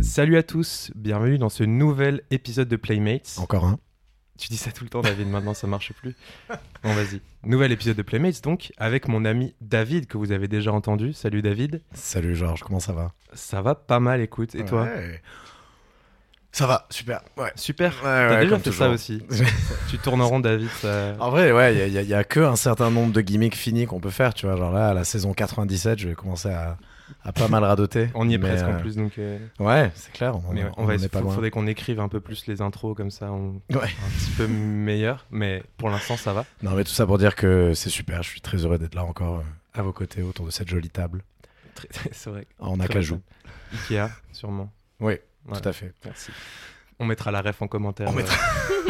Salut à tous, bienvenue dans ce nouvel épisode de Playmates. Encore un. Tu dis ça tout le temps, David, maintenant ça marche plus. Bon, vas-y. Nouvel épisode de Playmates, donc, avec mon ami David, que vous avez déjà entendu. Salut David. Salut Georges, comment ça va? Ça va pas mal, écoute. Et toi? Ouais. Ça va, super. Ouais. Super. Ouais, T'as ouais, déjà fait ça aussi. tu tournes en rond, David. ça- En vrai, ouais, il y, a- y a que un certain nombre de gimmicks finis qu'on peut faire. Tu vois, genre là, à la saison 97, je vais commencer à, à pas mal radoter. On y est presque en euh, plus, donc. euh, Ouais, c'est clair. On, mais on, on va essayer. Il faudrait qu'on écrive un peu plus les intros, comme ça, on... Ouais. un petit peu meilleur. Mais pour l'instant, ça va. Non, mais tout ça pour dire que c'est super. Je suis très heureux d'être là encore euh, à vos côtés autour de cette jolie table Très- C'est vrai. en acajou. Ikea, sûrement. Oui, Voilà. tout à fait. Merci. On mettra la ref en commentaire. On euh, mettra-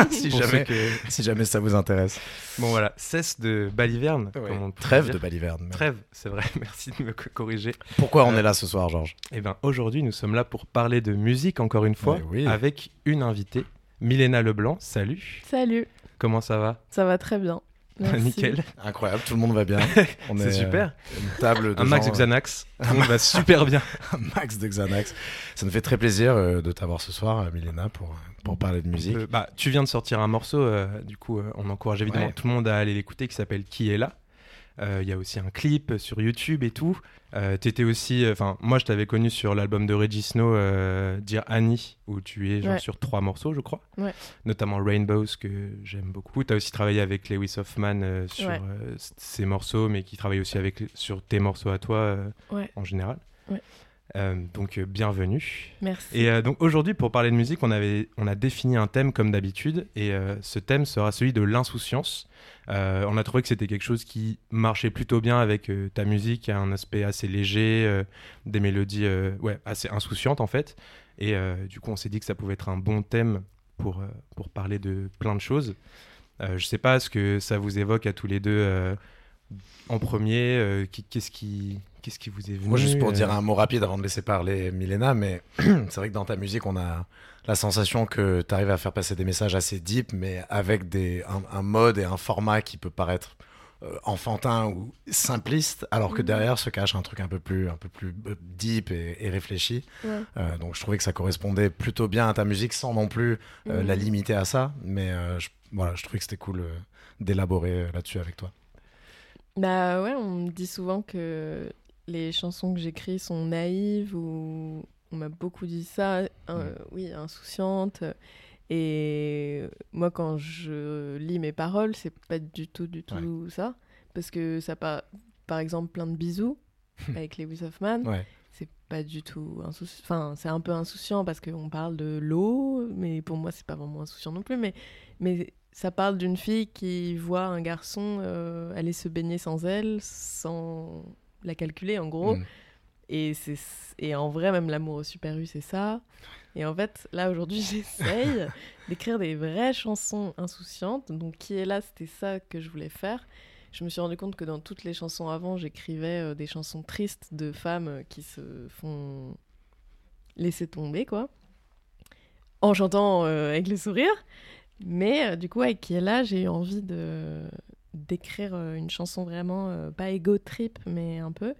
si jamais, ceux que- si jamais ça vous intéresse. Bon voilà, cesse de baliverne. comme on peut Trêve dire. de baliverne. même. Trêve, c'est vrai, merci de me co- corriger. Pourquoi on Euh, est là ce soir, Georges? Eh bien aujourd'hui nous sommes là pour parler de musique encore une fois, oui. avec une invitée, Milena Leblanc, salut, Salut, comment ça va? Ça va très bien. Merci. Nickel, Incroyable, tout le monde va bien. On c'est est, super. euh, Une table de Un max gens, de Xanax, tout le monde va super bien. un max de Xanax. Ça nous fait très plaisir euh, de t'avoir ce soir, euh, Milena, pour, pour parler de musique. Euh, bah, tu viens de sortir un morceau, euh, du coup euh, on encourage évidemment Ouais. tout le monde à aller l'écouter qui s'appelle Qui est là Euh, Il y a aussi un clip sur YouTube et tout. Euh, T'étais aussi, enfin moi je t'avais connu sur l'album de Reggie Snow, euh, Dire Annie, où tu es genre Ouais. sur trois morceaux je crois, Ouais. notamment Rainbows que j'aime beaucoup. T'as aussi travaillé avec Lewis Hoffman euh, sur Ouais. euh, ses morceaux, mais qui travaille aussi avec sur tes morceaux à toi euh, en général. Ouais. Euh, donc euh, bienvenue. Merci. Et euh, donc aujourd'hui, pour parler de musique, on, avait, on a défini un thème comme d'habitude, et ce thème sera celui de l'insouciance. On a trouvé que c'était quelque chose qui marchait plutôt bien avec ta musique, un aspect assez léger, des mélodies ouais, assez insouciantes en fait. Et du coup, on s'est dit que ça pouvait être un bon thème pour, pour parler de plein de choses. Je sais pas ce que ça vous évoque à tous les deux en premier. euh, qui- qu'est-ce qui, qu'est-ce qui vous est venu Moi, juste pour euh, dire un mot rapide avant de laisser parler Milena, mais c'est vrai que dans ta musique, on a la sensation que tu arrives à faire passer des messages assez deep, mais avec des, un, un mode et un format qui peut paraître euh, enfantin ou simpliste, alors que Mhm. derrière se cache un truc un peu plus, un peu plus deep et, et réfléchi. Ouais. Euh, donc je trouvais que ça correspondait plutôt bien à ta musique sans non plus euh, Mhm. la limiter à ça. Mais euh, je, voilà, je trouvais que c'était cool euh, d'élaborer euh, là-dessus avec toi. Bah ouais, on me dit souvent que les chansons que j'écris sont naïves ou on m'a beaucoup dit ça. euh, Oui, insouciante. Et moi, quand je lis mes paroles, c'est pas du tout, du tout ça. Parce que ça part, par exemple, plein de bisous avec Lewis Hoffman. Ouais. c'est pas du tout insouciant. Enfin, c'est un peu insouciant parce qu'on parle de l'eau, mais pour moi, c'est pas vraiment insouciant non plus. Mais, mais ça parle d'une fille qui voit un garçon euh, aller se baigner sans elle, sans la calculer, en gros. Mm. Et, et en vrai, même l'amour au Super U, c'est ça. Et en fait, là, aujourd'hui, j'essaye d'écrire des vraies chansons insouciantes. Donc, qui est là, c'était ça que je voulais faire. Je me suis rendu compte que dans toutes les chansons avant, j'écrivais euh, des chansons tristes de femmes euh, qui se font laisser tomber, quoi. En chantant euh, avec le sourire. Mais euh, du coup, avec qui est là, j'ai eu envie de d'écrire euh, une chanson vraiment euh, pas ego trip, mais un peu.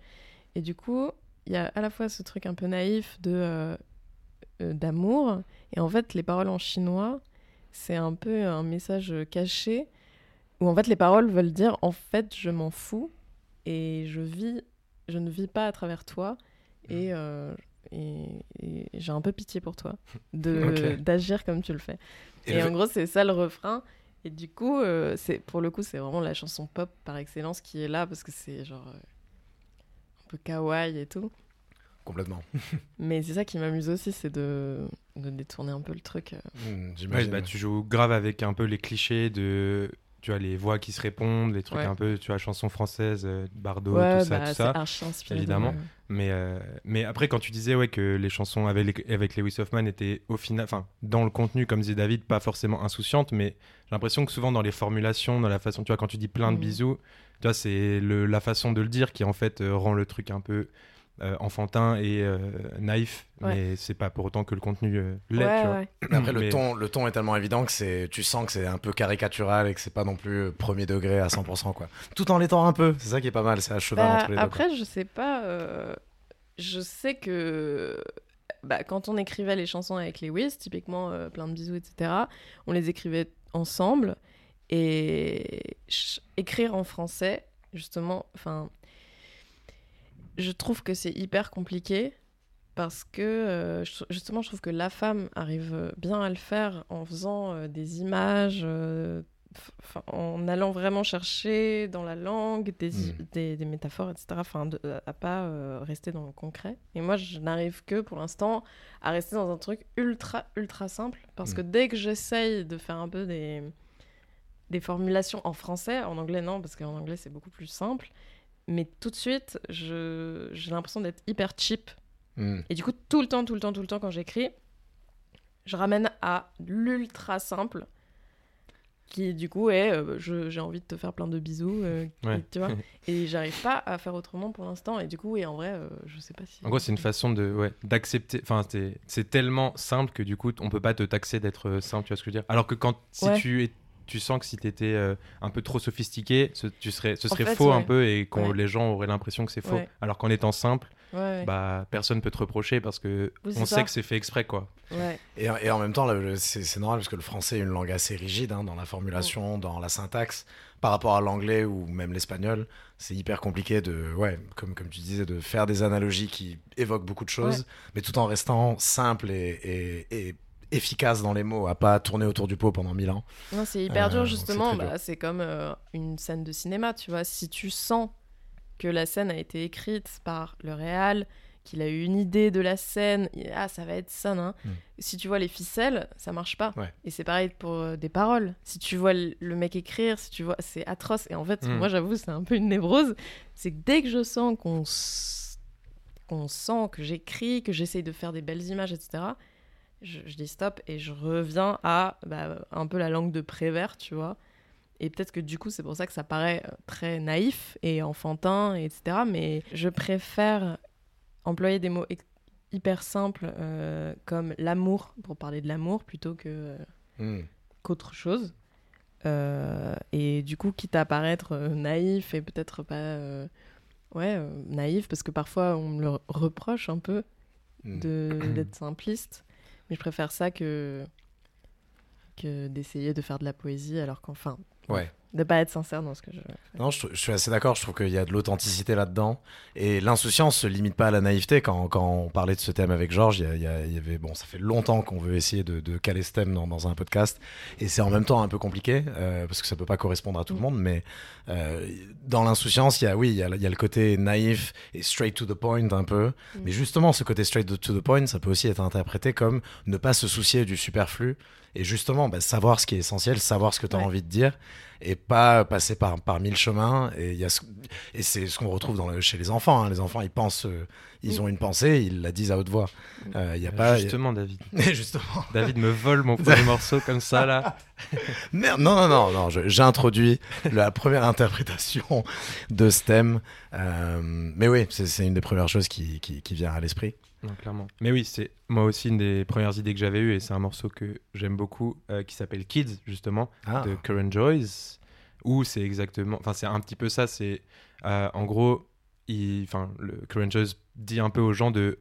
Et du coup, il y a à la fois ce truc un peu naïf de d'amour, et en fait, les paroles en chinois, c'est un peu un message caché où en fait les paroles veulent dire en fait je m'en fous et je vis, je ne vis pas à travers toi et, euh, et, et j'ai un peu pitié pour toi de d'agir comme tu le fais. Et Et, le- en gros c'est ça le refrain. Et du coup, euh, c'est pour le coup, c'est vraiment la chanson pop par excellence qui est là parce que c'est genre euh, un peu kawaii et tout. Complètement. Mais c'est ça qui m'amuse aussi, c'est de, de détourner un peu le truc. euh. Mm, Ouais, J'imagine. bah, tu joues grave avec un peu les clichés de tu vois les voix qui se répondent les trucs Ouais. un peu tu vois chansons françaises euh, Bardot ouais, tout ça bah, tout ça évidemment. de- mais euh, mais après quand tu disais ouais que les chansons avec les- avec Lewis Hoffman étaient au final enfin dans le contenu comme disait David pas forcément insouciantes mais j'ai l'impression que souvent dans les formulations dans la façon tu vois quand tu dis plein de Mhm. bisous tu vois c'est le la façon de le dire qui en fait euh, rend le truc un peu euh, enfantin et euh, naïf, Ouais. mais c'est pas pour autant que le contenu euh, l'est, Ouais, ouais. Après, le, Mais- ton, le ton est tellement évident que c'est, tu sens que c'est un peu caricatural et que c'est pas non plus euh, premier degré à 100%. Quoi. Tout en l'étant un peu, c'est ça qui est pas mal, c'est à cheval Bah, entre les deux. quoi. après, je sais pas. euh, je sais que bah, quand on écrivait les chansons avec Lewis, typiquement euh, plein de bisous, etc., on les écrivait ensemble. Et écrire en français, justement, enfin, je trouve que c'est hyper compliqué parce que euh, justement, je trouve que la femme arrive bien à le faire en faisant euh, des images, euh, en allant vraiment chercher dans la langue des, Mm. des, des métaphores, etc. Enfin, de- à pas rester dans le concret. Et moi, je n'arrive que pour l'instant à rester dans un truc ultra, ultra simple parce Mm. que dès que j'essaye de faire un peu des des formulations en français, en anglais non, parce qu'en anglais c'est beaucoup plus simple. Mais tout de suite, j'ai l'impression d'être hyper cheap. Hmm. Et du coup, tout le temps, tout le temps, tout le temps, quand j'écris, je ramène à l'ultra simple, qui du coup est euh, j'ai envie de te faire plein de bisous, euh, Ouais. tu vois. et j'arrive pas à faire autrement pour l'instant. Et du coup, et en vrai, euh, je sais pas si. En gros, c'est une façon de ouais, d'accepter. Enfin, c'est- c'est tellement simple que du coup, on peut pas te taxer d'être simple, tu vois ce que je veux dire? Alors que quand si Ouais. tu es, tu sens que si t'étais euh, un peu trop sophistiqué, ce, tu serais, ce En serait fait, faux un peu et qu'on Ouais. les gens auraient l'impression que c'est faux. Ouais. Alors qu'en étant simple, bah personne peut te reprocher parce que Oui, on ça. sait que c'est fait exprès quoi. ouais. Et, et en même temps, c'est normal parce que le français est une langue assez rigide hein, dans la formulation, dans la syntaxe, par rapport à l'anglais ou même l'espagnol. C'est hyper compliqué de, ouais, comme, comme tu disais, de faire des analogies qui évoquent beaucoup de choses, mais tout en restant simple et, et- et efficace dans les mots, à pas tourner autour du pot pendant mille ans. Non, c'est hyper Euh, dur c'est justement. Bah, c'est comme euh, une scène de cinéma, tu vois. Si tu sens que la scène a été écrite par le réal, qu'il a eu une idée de la scène, ah ça va être ça, hein. Mm. Si tu vois les ficelles, ça marche pas. Ouais. Et c'est pareil pour euh, des paroles. Si tu vois le mec écrire, si tu vois, c'est atroce. Et en fait, Mm. moi j'avoue, c'est un peu une névrose. C'est que dès que je sens qu'on qu'on sent que j'écris, que j'essaye de faire des belles images, etc. Je, je dis stop et je reviens à bah, un peu la langue de Prévert, tu vois. Et peut-être que du coup, c'est pour ça que ça paraît euh, très naïf et enfantin, etc. Mais je préfère employer des mots hyper simples euh, comme l'amour, pour parler de l'amour, plutôt que, euh, Hmm. qu'autre chose. Euh, et du coup, quitte à paraître naïf et peut-être pas ouais, naïf, parce que parfois on me le reproche un peu Hmm. d'être simpliste. Mais je préfère ça que, d'essayer de faire de la poésie alors qu'enfin. De pas être sincère dans ce que je. Non, je, suis assez d'accord. Je trouve qu'il y a de l'authenticité là-dedans. Et l'insouciance se limite pas à la naïveté. Quand, quand on parlait de ce thème avec Georges, il y, y y avait, bon, ça fait longtemps qu'on veut essayer de, de caler ce thème dans, dans un podcast. Et c'est en même temps un peu compliqué, euh, parce que ça peut pas correspondre à tout le Mm. monde. Mais euh, dans l'insouciance, il y a, oui, il y y a le côté naïf et straight to the point un peu. Mm. Mais justement, ce côté straight to the point, ça peut aussi être interprété comme ne pas se soucier du superflu. Et justement, bah, savoir ce qui est essentiel, savoir ce que tu as Ouais. envie de dire et pas passer par, par mille chemins. Et, il y a ce- et c'est ce qu'on retrouve dans le- chez les enfants. hein. Les enfants, ils pensent, euh, ils ont une pensée, ils la disent à haute voix. Euh, Il y a pas. Justement, David. Justement. David me vole mon premier morceau comme ça là. Merde, non, non, non, non. je- J'ai introduit la première interprétation de ce thème. Euh, mais oui, c'est c'est une des premières choses qui, qui, qui vient à l'esprit. Non, clairement. Mais oui, c'est moi aussi une des premières idées que j'avais eues et c'est un morceau que j'aime beaucoup euh, qui s'appelle Kids justement Ah. de Current Joys où c'est exactement, enfin c'est un petit peu ça. C'est euh, en gros, il, enfin le Joys dit un peu aux gens de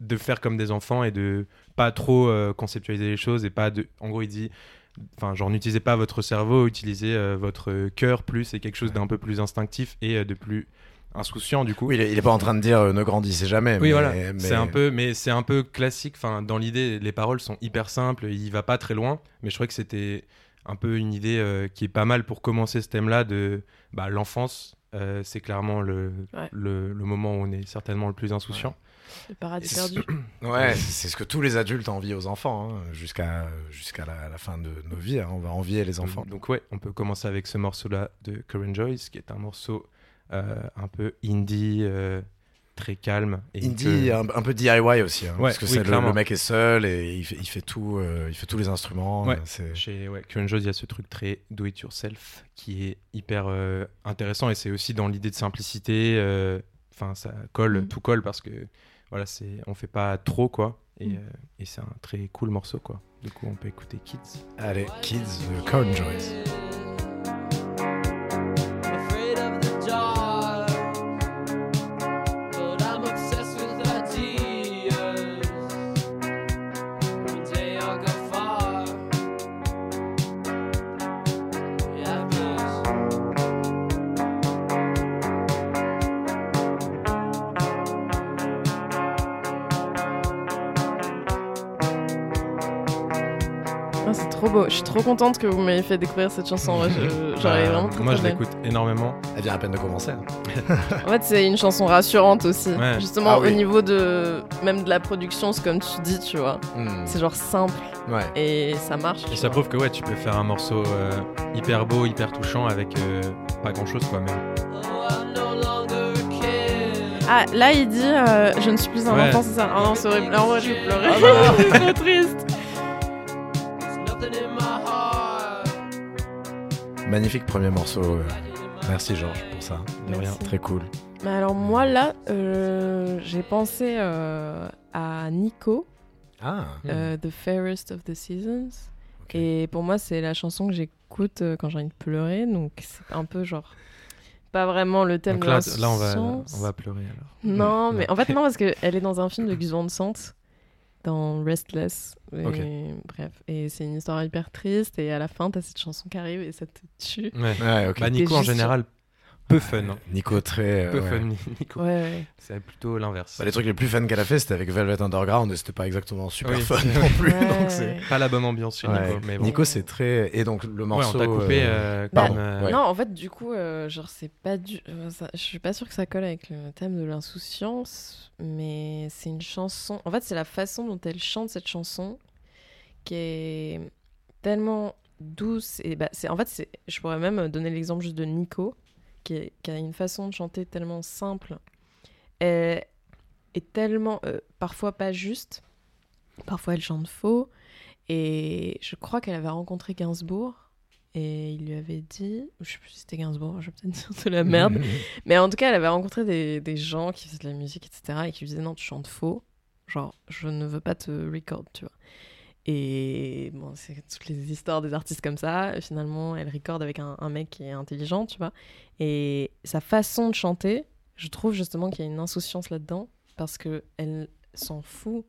de faire comme des enfants et de pas trop euh, conceptualiser les choses et pas de, en gros il dit Enfin, genre, n'utilisez pas votre cerveau, utilisez euh, votre cœur plus et quelque chose d'un peu plus instinctif et de plus insouciant du coup. Oui, il est, il est pas en train de dire euh, ne grandissez jamais. Oui, mais- voilà. mais- C'est un peu, mais c'est un peu classique. Enfin, dans l'idée, les paroles sont hyper simples. Il va pas très loin, mais je trouvais que c'était un peu une idée euh, qui est pas mal pour commencer ce thème-là de bah, l'enfance. euh, c'est clairement le, Ouais. le, le moment où on est certainement le plus insouciant. Le paradis perdu. Ouais, c'est ce que tous les adultes envient aux enfants, hein, jusqu'à jusqu'à la, la fin de nos vies. hein, on va envier les enfants. Donc, donc ouais, on peut commencer avec ce morceau-là de Current Joyce, qui est un morceau euh, un peu indie, euh, très calme. Et Indie, que- un, un peu DIY aussi, hein, Ouais, parce que oui, le, le mec est seul et il fait, il fait tout, euh, il fait tous les instruments. Ouais. euh, Chez ouais, Joyce, il y a ce truc très do it yourself qui est hyper euh, intéressant et c'est aussi dans l'idée de simplicité. euh, enfin ça colle, Mm. tout colle parce que voilà, c'est, on fait pas trop quoi. Et, Mm. euh, et c'est un très cool morceau quoi. Du coup, on peut écouter Kids. Allez, Kids de Corn trop beau. Je suis trop contente que vous m'ayez fait découvrir cette chanson. Ouais, je- Bah, vraiment très, moi, très je l'écoute énormément. Elle vient à peine de commencer. hein. En fait, c'est une chanson rassurante aussi. Ouais. Justement, Ah oui. au niveau de même de la production, c'est comme tu dis, tu vois. Hmm. C'est genre simple Ouais. et ça marche. Et ça vois. prouve que ouais, tu peux faire un morceau euh, hyper beau, hyper touchant avec euh, pas grand chose quoi. Même. Ah, là, il dit euh, Je ne suis plus un Ouais. enfant, c'est ça. Oh non, c'est horrible. En vrai, je vais pleurer. Ah bah. c'est trop triste. Magnifique premier morceau. euh, Merci Georges pour ça. De rien. Très cool. Mais alors, moi, là, euh, j'ai pensé euh, à Nico, Ah. euh, The Fairest of the Seasons. Et pour moi, c'est la chanson que j'écoute quand j'ai envie de pleurer. Donc, c'est un peu genre. Pas vraiment le thème Donc de là, là on va, l'insouciance. on va pleurer alors. Non, mais en fait, non, parce qu'elle est dans un film de Gus Van Sant, dans Restless. Et. Bref, et c'est une histoire hyper triste. Et à la fin, t'as cette chanson qui arrive et ça te tue. Ouais. Ouais, ok. Bah, Nico en général, peu fun. Nico très. euh, Peu ouais. fun, Nico. Ouais, ouais. C'est plutôt l'inverse. Bah, les trucs les plus fun qu'elle a fait, c'était avec Velvet Underground et c'était pas exactement super Oui, fun non plus. Ouais, donc c'est. Pas la bonne ambiance chez Ouais. Nico. Mais bon. Nico, c'est très. Et donc le Ouais, morceau. on t'a coupé. euh, euh, Bah, comme, euh, ouais. Non, en fait, du coup, euh, genre, c'est pas du. euh, ça- Je suis pas sûre que ça colle avec le thème de l'insouciance, mais c'est une chanson. En fait, c'est la façon dont elle chante cette chanson qui est tellement douce et bah, c'est en fait c'est je pourrais même donner l'exemple juste de Nico qui, est- qui a une façon de chanter tellement simple et, et tellement euh, parfois pas juste. Parfois elle chante faux. Et je crois qu'elle avait rencontré Gainsbourg et il lui avait dit je sais plus si c'était Gainsbourg je vais peut-être dire de la merde. Mais en tout cas elle avait rencontré des, des gens qui faisaient de la musique etc et qui lui disaient non tu chantes faux. Genre je ne veux pas te record tu vois et bon, c'est toutes les histoires des artistes comme ça. Finalement, elle recorde avec un, mec qui est intelligent, tu vois. Et sa façon de chanter, je trouve justement qu'il y a une insouciance là-dedans, parce que elle s'en fout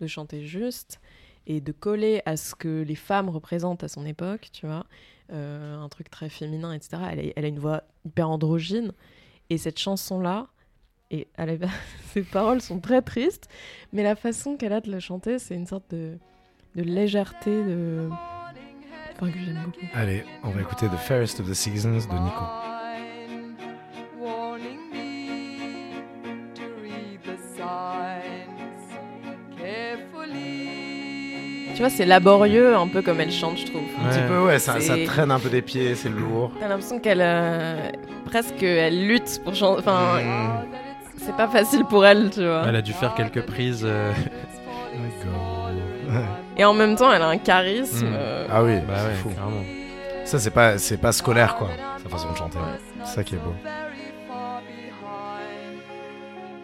de chanter juste et de coller à ce que les femmes représentent à son époque, tu vois. Euh, un truc très féminin, etc. Elle a, une voix hyper androgyne. Et cette chanson-là, et ses paroles sont très tristes, mais la façon qu'elle a de la chanter, c'est une sorte de de légèreté, de. Enfin, que j'aime beaucoup. Allez, on va écouter The Fairest of the Seasons de Nico. Tu vois, c'est laborieux, un peu comme elle chante, je trouve. Un petit peu, ouais, ça, traîne un peu des pieds, c'est lourd. T'as l'impression qu'elle. euh, presque, elle lutte pour chanter. Enfin, Mm. c'est pas facile pour elle, tu vois. Elle a dû faire quelques prises. euh, Et en même temps, elle a un charisme. Mm. euh, Ah oui, Bah c'est ouais, fou. carrément. Ça, c'est pas, c'est pas scolaire, quoi, sa façon de chanter. C'est ça qui est beau. Very far behind.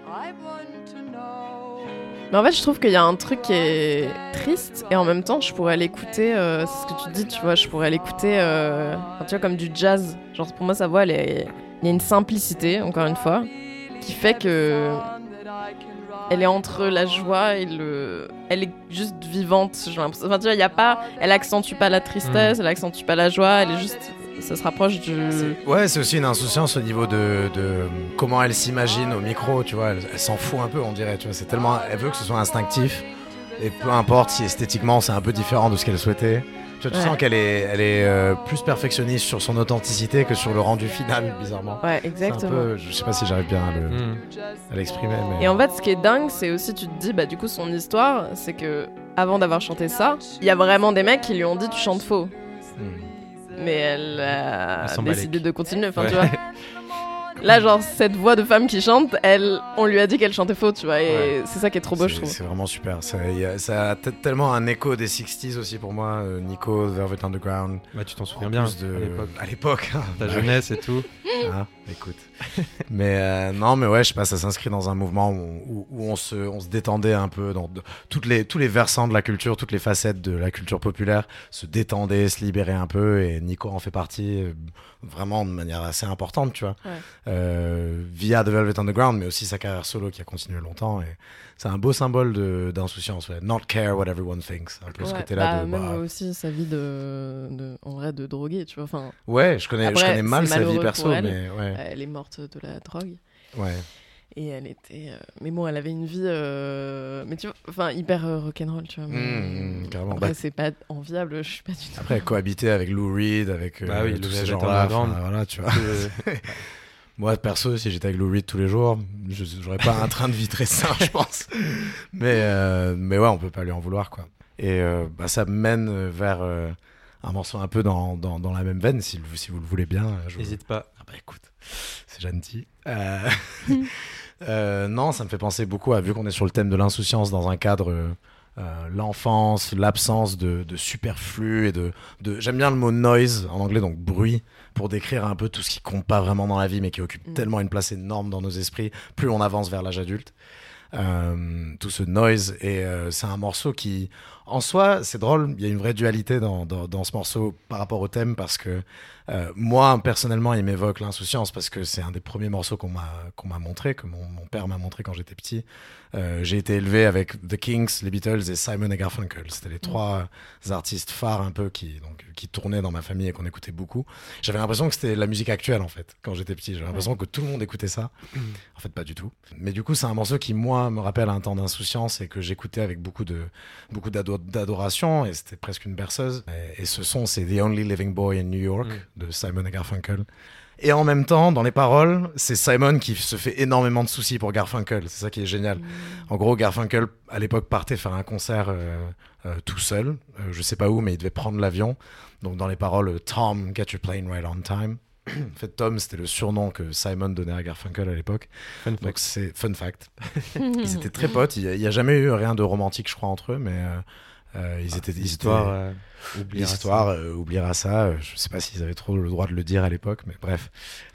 I want to know. Mais en fait, je trouve qu'il y a un truc qui est triste et en même temps, je pourrais l'écouter. euh, c'est ce que tu dis, tu vois. Je pourrais l'écouter, euh, tu vois, comme du jazz. Genre, pour moi, sa voix, elle est- il y a une simplicité, encore une fois, qui fait que elle est entre la joie et le. Elle est juste vivante, j'ai l'impression. Enfin, tu vois, il y a pas. Elle accentue pas la tristesse, elle accentue pas la joie, elle est juste. Ça se rapproche du. Ouais, c'est aussi une insouciance au niveau de, de comment elle s'imagine au micro, tu vois. Elle, elle s'en fout un peu, on dirait, tu vois. C'est tellement, elle veut que ce soit instinctif. Et peu importe si esthétiquement c'est un peu différent de ce qu'elle souhaitait. Tu, Ouais. sens qu'elle est, elle est euh, plus perfectionniste sur son authenticité que sur le rendu final, bizarrement. Ouais, C'est un exactement. peu, je sais pas si j'arrive bien à le- Mm. à l'exprimer, mais. Et en fait, ce qui est dingue, c'est aussi, tu te dis, bah, du coup, son histoire, c'est que avant d'avoir chanté ça, il y a vraiment des mecs qui lui ont dit, tu chantes faux. Hmm. Mais elle a décidé de continuer. Enfin, Ouais. tu vois. Là, genre, cette voix de femme qui chante, elle, on lui a dit qu'elle chantait faux, tu vois. Et Ouais. c'est ça qui est trop beau, je C'est- trouve. C'est vraiment super. Ça, y a, ça a t- tellement un écho des 60s aussi pour moi. euh, Nico, Velvet Underground. Bah, tu t'en En souviens bien de- à l'époque. Hein. Ta Bah, jeunesse et tout. Hein, écoute. mais euh, non, mais ouais, je sais pas, ça s'inscrit dans un mouvement où, où- où on, se, on se détendait un peu dans de- toutes les, tous les versants de la culture, toutes les facettes de la culture populaire, se détendaient, se libéraient un peu. Et Nico en fait partie euh, vraiment de manière assez importante, tu vois. Ouais. Euh, via The Velvet Underground, mais aussi sa carrière solo qui a continué longtemps. Et c'est un beau symbole de- d'insouciance. Ouais. Not care what everyone thinks. Un peu ce Ouais, côté-là bah, de. même bah, aussi sa vie de, de- en vrai, de drogué, tu vois. Enfin, ouais, je connais, je Après, connais mal sa vie perso, elle. mais ouais. elle est morte de la drogue. ouais. Et elle était. euh, Mais bon, elle avait une vie. euh, Mais tu vois, enfin, hyper euh, rock'n'roll, tu vois. mais- Mmh, mmh, carrément. Après, Bah, c'est pas enviable, je suis pas du tout. Après, cohabiter avec Lou Reed, avec euh, Bah oui, tous ces gens-là, enfin, voilà, tu vois. Euh, Moi, perso, si j'étais avec Lou Reed tous les jours, je j'aurais pas un train de vie très sain, je pense. Mais, euh, mais ouais, on peut pas lui en vouloir, quoi. Et euh, bah, ça mène vers euh, un morceau un peu dans, dans, dans la même veine, si, si vous le voulez bien. Je... N'hésite pas. Ah bah écoute, c'est gentil. Euh, euh, non, ça me fait penser beaucoup à, vu qu'on est sur le thème de l'insouciance dans un cadre, euh, euh, l'enfance, l'absence de, de superflu et de, de... J'aime bien le mot noise en anglais, donc bruit, pour décrire un peu tout ce qui compte pas vraiment dans la vie, mais qui occupe Mm. tellement une place énorme dans nos esprits, plus on avance vers l'âge adulte. Euh, tout ce noise et euh, c'est un morceau qui en soi c'est drôle il y a une vraie dualité dans, dans, ce morceau par rapport au thème parce que euh, moi personnellement il m'évoque l'insouciance parce que c'est un des premiers morceaux qu'on m'a m'a montré que mon, père m'a montré quand j'étais petit. Euh, j'ai été élevé avec The Kings les Beatles et Simon et Garfunkel. C'était les trois artistes phares un peu qui donc qui tournaient dans ma famille et qu'on écoutait beaucoup. J'avais l'impression que c'était la musique actuelle en fait quand j'étais petit. J'avais l'impression que tout le monde écoutait ça. En fait, pas du tout. Mais du coup, c'est un morceau qui, moi, me rappelle un temps d'insouciance et que j'écoutais avec beaucoup de beaucoup d'adoration et c'était presque une berceuse. Et, et ce son, c'est The Only Living Boy in New York de Simon et Garfunkel. Et en même temps, dans les paroles, c'est Simon qui se fait énormément de soucis pour Garfunkel. C'est ça qui est génial. En gros, Garfunkel, à l'époque, partait faire un concert euh, euh, tout seul. Euh, je sais pas où, mais il devait prendre l'avion. Donc, dans les paroles, Tom, get your plane right on time. En fait, Tom, c'était le surnom que Simon donnait à Garfunkel à l'époque. Fun Donc fact. c'est fun fact. Ils étaient très potes. Il n'y a, jamais eu rien de romantique, je crois, entre eux, mais euh, euh, ils étaient. ils étaient- euh, oubliera L'histoire euh, oubliera ça. Je sais pas s'ils avaient trop le droit de le dire à l'époque, mais bref.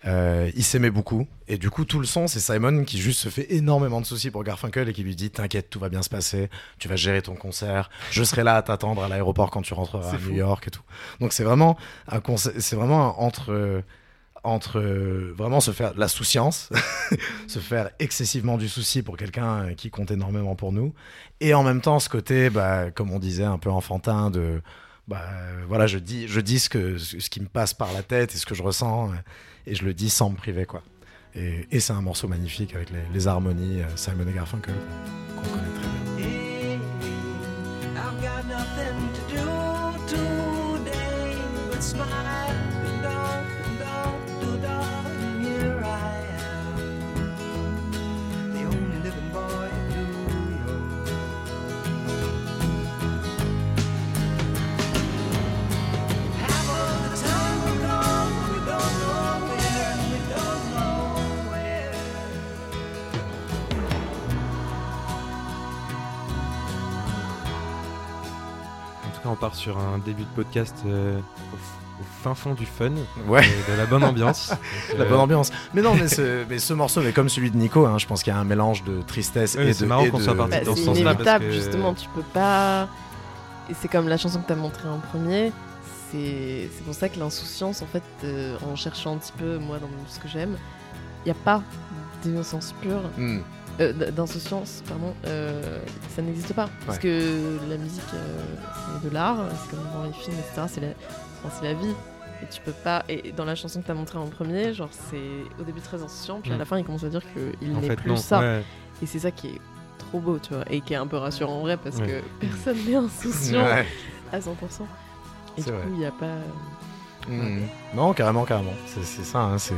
Euh, ils s'aimaient beaucoup. Et du coup, tout le son, c'est Simon qui juste se fait énormément de soucis pour Garfunkel et qui lui dit T'inquiète, tout va bien se passer. Tu vas gérer ton concert. Je serai là à t'attendre à l'aéroport quand tu rentreras à New York et tout. Donc c'est vraiment un concert. C'est vraiment un- entre. Entre euh, vraiment se faire de la souciance, se faire excessivement du souci pour quelqu'un euh, qui compte énormément pour nous, et en même temps ce côté, bah, comme on disait, un peu enfantin de, bah, voilà, je dis, je dis ce, que, ce qui me passe par la tête et ce que je ressens, euh, et je le dis sans me priver, quoi. Et, c'est un morceau magnifique avec les, les harmonies Simon et Garfunkel qu'on connaît très bien. Smile part sur un début de podcast euh, au, fin fond du fun, Ouais. et de la bonne ambiance. Donc, La euh, bonne ambiance. Mais non, mais ce, mais ce morceau, mais comme celui de Nico, hein, je pense qu'il y a un mélange de tristesse Ouais, et c'est de. marrant et qu'on de- soit parti Bah, dans ce c'est sens-là, inévitable, parce que- justement, tu peux pas. Et c'est comme la chanson que tu as montrée en premier. C'est c'est pour ça que l'insouciance, en fait, euh, en cherchant un petit peu, moi, dans ce que j'aime, il n'y a pas d'innocence pure, Hmm. Euh, d'insouciance, pardon, euh, ça n'existe pas. Parce Ouais. que la musique, euh, c'est de l'art, c'est comme dans les films, etc. C'est la, enfin, la vie. Et tu peux pas. Et dans la chanson que tu as montrée en premier, genre, c'est au début très insouciant, puis à Mm. la fin, il commence à dire qu'il n'est plus non. ça. ouais. Et c'est ça qui est trop beau, tu vois, et qui est un peu rassurant en vrai parce Ouais. que personne n'est insouciant à 100%. Et du vrai. coup, il n'y a pas. Hmm. Non, carrément, carrément. C'est ça. hein, c'est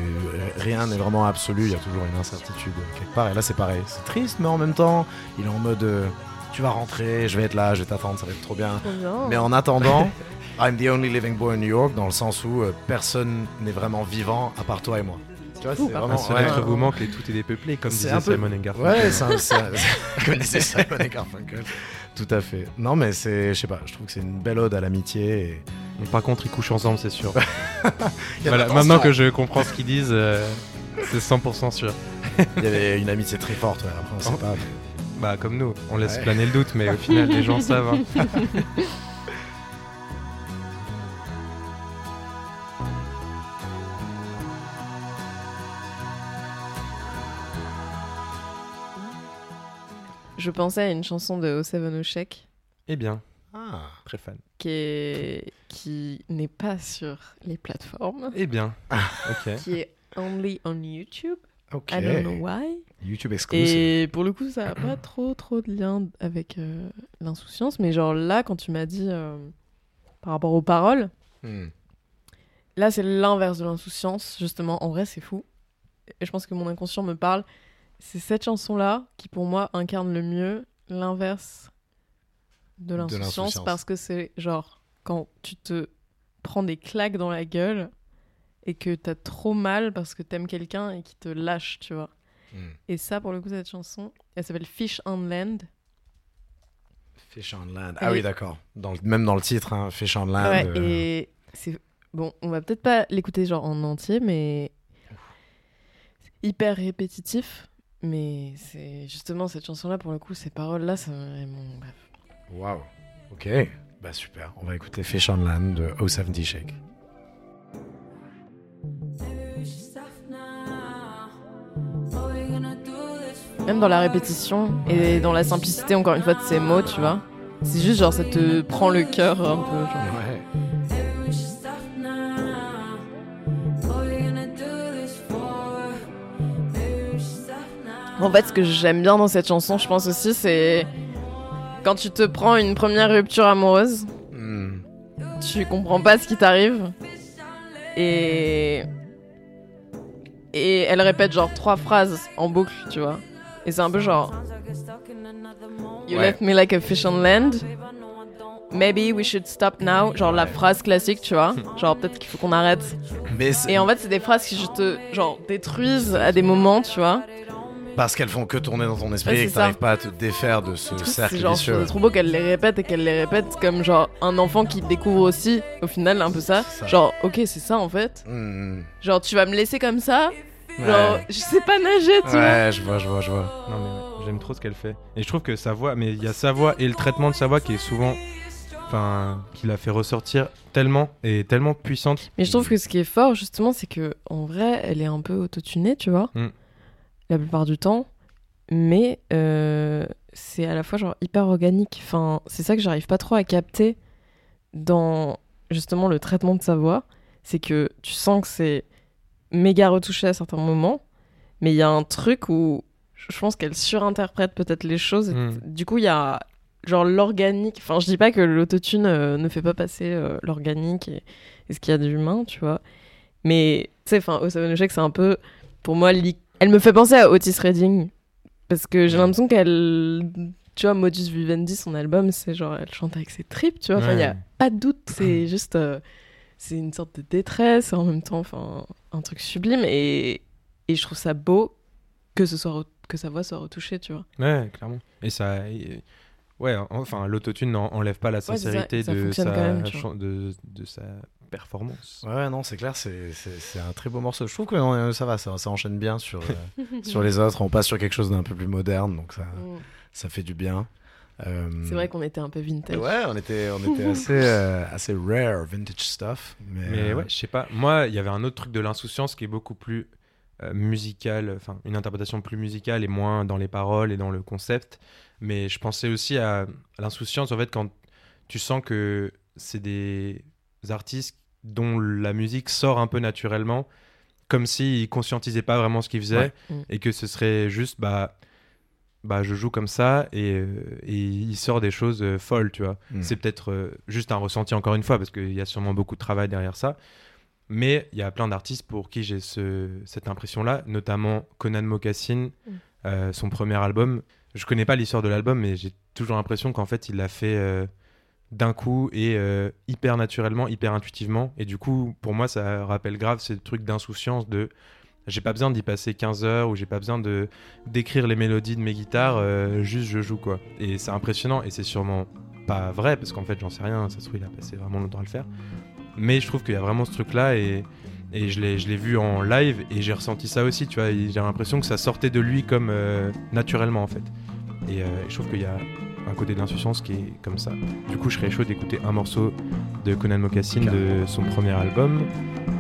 rien n'est vraiment absolu. Il y a toujours une incertitude quelque part. Et là, c'est pareil. C'est triste, mais en même temps, il est en mode. euh, tu vas rentrer, je vais être là, je vais t'attendre, ça va être trop bien. Mais en attendant, I'm the only living boy in New York, dans le sens où euh, personne n'est vraiment vivant à part toi et moi. Tu vois, c'est par vraiment- Un ouais. être vous manque et tout est dépeuplé, comme disait un peu- Simon and Garfunkel. Ouais, c'est un- c'est- connaissez Simon et Garfunkel. Tout à fait. Non, mais c'est, je sais pas, je trouve que c'est une belle ode à l'amitié. Et... Par contre, ils couchent ensemble, c'est sûr. Voilà, maintenant que je comprends ce qu'ils disent, euh, c'est 100% sûr. Il y avait une amitié très forte, ouais. Après, on sait pas. Bah, comme nous, on laisse Ouais. planer le doute, mais au final, les gens savent. hein. Je pensais à une chanson de O Seven Oshek Eh bien, Ah. très fan. qui est qui n'est pas sur les plateformes, Eh bien, ok. qui est only on YouTube. Ok. I don't know why. YouTube exclusive. Et pour le coup, ça n'a pas trop trop de lien avec euh, l'insouciance, mais genre là, quand tu m'as dit euh, par rapport aux paroles, Hmm. là c'est l'inverse de l'insouciance, justement. En vrai, c'est fou. Et je pense que mon inconscient me parle. C'est cette chanson-là qui, pour moi, incarne le mieux l'inverse de l'insouciance parce que c'est genre quand tu te prends des claques dans la gueule et que t'as trop mal parce que t'aimes quelqu'un et qui te lâche, tu vois. Hmm. Et ça, pour le coup, cette chanson, elle s'appelle Fish on Land. Fish on Land. Ah oui, d'accord. Dans le- Même dans le titre, hein, Fish on Land. ouais, euh, et c'est. Bon, on va peut-être pas l'écouter genre en entier, mais. C'est hyper répétitif. Mais c'est justement cette chanson-là, pour le coup, ces paroles-là, ça. m'ont- bref. Waouh. Ok. Bah super. On va écouter Fish on Land de O70 Shake. Même dans la répétition et dans la simplicité, encore une fois, de ces mots, tu vois. C'est juste genre, ça te prend le cœur un peu. Genre. Ouais. En fait, ce que j'aime bien dans cette chanson, je pense aussi, c'est quand tu te prends une première rupture amoureuse, Hmm. tu comprends pas ce qui t'arrive. Et. Et elle répète genre trois phrases en boucle, tu vois. Et c'est un peu genre. You Ouais. left me like a fish on land. Maybe we should stop now. Genre la phrase classique, tu vois. Genre peut-être qu'il faut qu'on arrête. Mais Et en fait, c'est des phrases qui te genre détruisent à des moments, tu vois. Parce qu'elles font que tourner dans ton esprit Ouais, et c'est que t'arrives pas à te défaire de ce cercle C'est genre je vicieux. trouve ça trop beau qu'elle les répète et qu'elle les répète comme genre un enfant qui découvre aussi au final un peu ça. C'est ça. Genre ok c'est ça en fait. Hmm. Genre tu vas me laisser comme ça. Ouais. Genre je sais pas nager tu vois. Ouais, je vois, je vois, je vois. Non, mais j'aime trop ce qu'elle fait. Et je trouve que sa voix, mais il y a sa voix et le traitement de sa voix qui est souvent. Enfin, qui la fait ressortir tellement et tellement puissante. Mais je trouve que ce qui est fort justement c'est que en vrai elle est un peu autotunée tu vois. Mm. La plupart du temps. Mais euh, c'est à la fois genre hyper organique. Enfin c'est ça que j'arrive pas trop à capter dans justement le traitement de sa voix. C'est que tu sens que c'est méga retouché à certains moments. Mais il y a un truc où je pense qu'elle surinterprète peut-être les choses. et Mm. Du coup il y a genre l'organique. Enfin je dis pas que l'autotune euh, ne fait pas passer euh, l'organique et, et ce qu'il y a d'humain, tu vois. Mais tu sais, enfin, Ocean, c'est un peu, pour moi, l'i- elle me fait penser à Otis Redding. Parce que j'ai l'impression qu'elle. Tu vois, Modus Vivendi, son album, c'est genre, elle chante avec ses tripes, tu vois. Enfin, il y a Ouais. pas de doute, c'est juste. euh, c'est une sorte de détresse, en même temps, enfin, un truc sublime. Et, et je trouve ça beau que, ce soit que sa voix soit retouchée, tu vois. Ouais, clairement. Et ça. et- Ouais, enfin, l'autotune n'en- enlève pas la ça, sincérité ça de, sa même, chan- de, de sa performance. Ouais, non, c'est clair, c'est- c'est c'est un très beau morceau. Je trouve que euh, ça va, ça, ça enchaîne bien sur, euh, sur les autres. On passe sur quelque chose d'un peu plus moderne, donc ça, ça fait du bien. Euh, C'est vrai qu'on était un peu vintage. Ouais, on était, on était assez, euh, assez rare, vintage stuff. Mais, Mais euh, ouais, je sais pas. Moi, il y avait un autre truc de l'insouciance qui est beaucoup plus euh, musical, enfin une interprétation plus musicale et moins dans les paroles et dans le concept. Mais je pensais aussi à, à l'insouciance en fait quand tu sens que c'est des artistes dont la musique sort un peu naturellement, comme s'ils conscientisaient pas vraiment ce qu'ils faisaient Ouais. Mm. et que ce serait juste bah bah je joue comme ça et, euh, et il sort des choses euh, folles, tu vois. Mm. C'est peut-être euh, juste un ressenti encore une fois parce qu'il y a sûrement beaucoup de travail derrière ça. Mais il y a plein d'artistes pour qui j'ai ce, cette impression-là, notamment Conan Mocassin, Mm. euh, son premier album. Je connais pas l'histoire de l'album, mais j'ai toujours l'impression qu'en fait il l'a fait euh, d'un coup et euh, hyper naturellement, hyper intuitivement. Et du coup, pour moi, ça rappelle grave ce truc d'insouciance de J'ai pas besoin d'y passer 15 heures ou j'ai pas besoin de d'écrire les mélodies de mes guitares, euh, juste je joue quoi. Et c'est impressionnant et c'est sûrement pas vrai parce qu'en fait j'en sais rien, ça se trouve il a passé vraiment longtemps à le faire. Mais je trouve qu'il y a vraiment ce truc là et, et je l'ai vu en live et j'ai ressenti ça aussi, tu vois. J'ai l'impression que ça sortait de lui comme euh, naturellement en fait. Et je trouve qu'il y a un côté d'insouciance qui est comme ça. Du coup, je serais chaud d'écouter un morceau de Conan Mocassin de son premier album,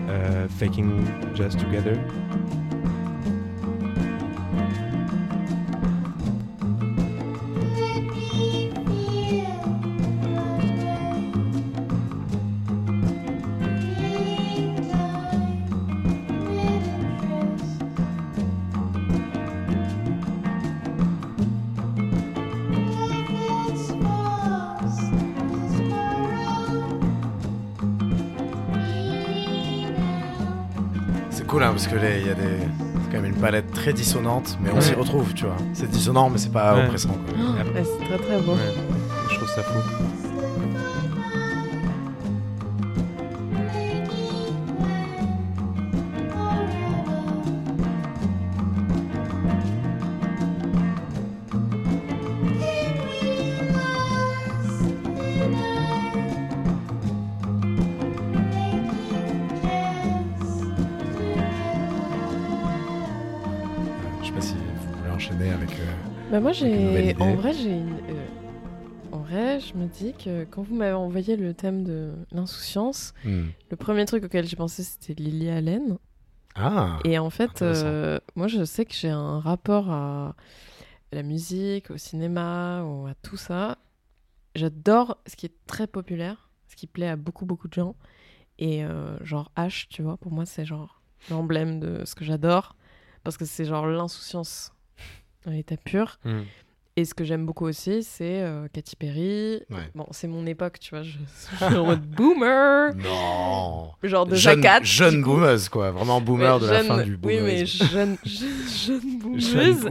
euh, Faking Jazz Together. Très dissonante, mais on Ouais. s'y retrouve, tu vois. C'est dissonant, mais c'est pas Ouais. oppressant. quoi. Oh, ouais, c'est très très beau. Ouais, je trouve ça fou. Moi une nouvelle j'ai en vrai j'ai une euh, en vrai je me dis que quand vous m'avez envoyé le thème de l'insouciance hmm. le premier truc auquel j'ai pensé c'était Lily Allen. Ah et en fait euh, moi je sais que j'ai un rapport à la musique au cinéma ou à tout ça. J'adore ce qui est très populaire ce qui plaît à beaucoup beaucoup de gens. Et euh, genre H tu vois pour moi c'est genre l'emblème de ce que j'adore parce que c'est genre l'insouciance en état pur Hmm. et ce que j'aime beaucoup aussi, c'est euh, Katy Perry. Ouais. Bon, c'est mon époque, tu vois, je, je suis en mode boomer, Non genre de Jeune, jeune boomeuse, quoi. Vraiment boomer de la fin du Oui, mais jeune, jeune, boomeuse.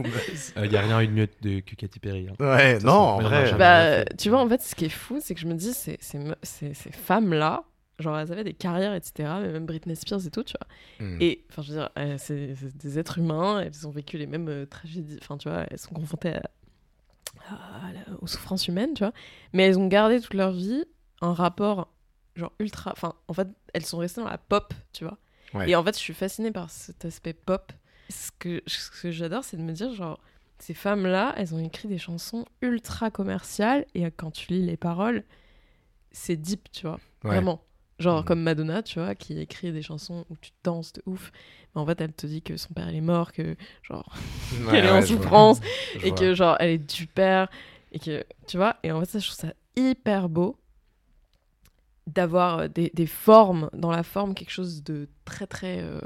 Il n'y a rien eu de mieux de, que Katy Perry. hein. Ouais, non, en vrai. Bah, tu vois, en fait, ce qui est fou, c'est que je me dis, ces femmes-là, genre, elles avaient des carrières, etc., mais même Britney Spears et tout, tu vois. Hmm. Et, enfin, je veux dire, euh, c'est, des êtres humains, elles ont vécu les mêmes euh, tragédies, enfin, tu vois, elles sont confrontées à- à la- aux souffrances humaines, tu vois. Mais elles ont gardé toute leur vie un rapport, genre, ultra. Enfin, en fait, elles sont restées dans la pop, tu vois. Ouais. Et en fait, je suis fascinée par cet aspect pop. Ce que, ce que j'adore, c'est de me dire, genre, ces femmes-là, elles ont écrit des chansons ultra commerciales, et quand tu lis les paroles, c'est deep, tu vois. Ouais. Vraiment. Genre Mhm. comme Madonna, tu vois, qui écrit des chansons où tu danses de ouf. Mais en fait, elle te dit que son père, il est mort, que genre, Ouais, qu'elle est ouais, en souffrance, et vois. que genre, elle est du père, et que, tu vois, et en fait, ça, je trouve ça hyper beau d'avoir euh, des, des formes, dans la forme, quelque chose de très, très euh,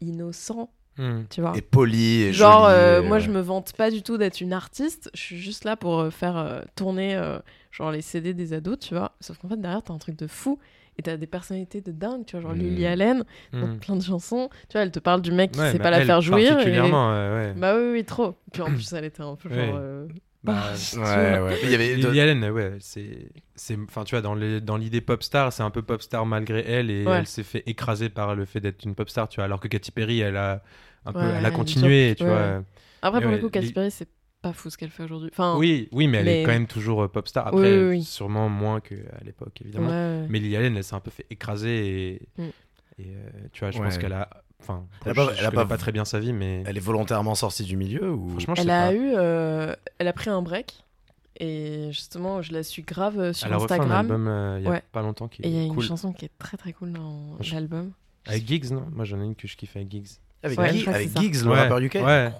innocent, Hmm. tu vois. Et poli et Genre, joli, euh, et moi, ouais. je me vante pas du tout d'être une artiste. Je suis juste là pour faire euh, tourner euh, genre les CD des ados, tu vois. Sauf qu'en fait, derrière, t'as un truc de fou. Et t'as des personnalités de dingue, tu vois. Genre Mm. Lily Allen, dans Hmm. plein de chansons. Tu vois, elle te parle du mec qui Ouais, sait bah, pas la elle, faire jouir. et- Particulièrement, euh, ouais. Bah oui, oui, trop. Puis en plus, elle était un peu genre. Euh, Bah, tu Ouais, ouais. Il y avait. Lily Allen, ouais, c'est, c'est, enfin, tu vois, dans, les, dans l'idée pop star, c'est un peu pop star malgré elle et Ouais. elle s'est fait écraser par le fait d'être une pop star, tu vois, alors que Katy Perry, elle a un peu, elle a continué, tu ouais, vois. Après, Et pour ouais, le coup, Katy Perry, c'est pas fou ce qu'elle fait aujourd'hui. Enfin, Oui, oui, mais elle Mais- est quand même toujours euh, pop star. Après, oui, oui. sûrement moins qu'à l'époque, évidemment. ouais, ouais. Mais Lily Allen, elle s'est un peu fait écraser et, Mm. et euh, tu vois, je Ouais. pense qu'elle a, enfin, Elle a je, pas- je elle a pas- pas très bien sa vie, mais Elle est volontairement sortie du milieu ou franchement, je Elle sais a pas. eu. euh, elle a pris un break. Et justement, je la suis grave sur Elle a refait un Instagram. album euh, il y a Ouais. pas longtemps qui Et il y a une cool. chanson qui est très très cool dans Je- l'album. Avec Giggs, non? Moi, j'en ai une que je kiffe avec Giggs. Avec, Ouais, Giggs- le Ouais, rappeur UK ouais.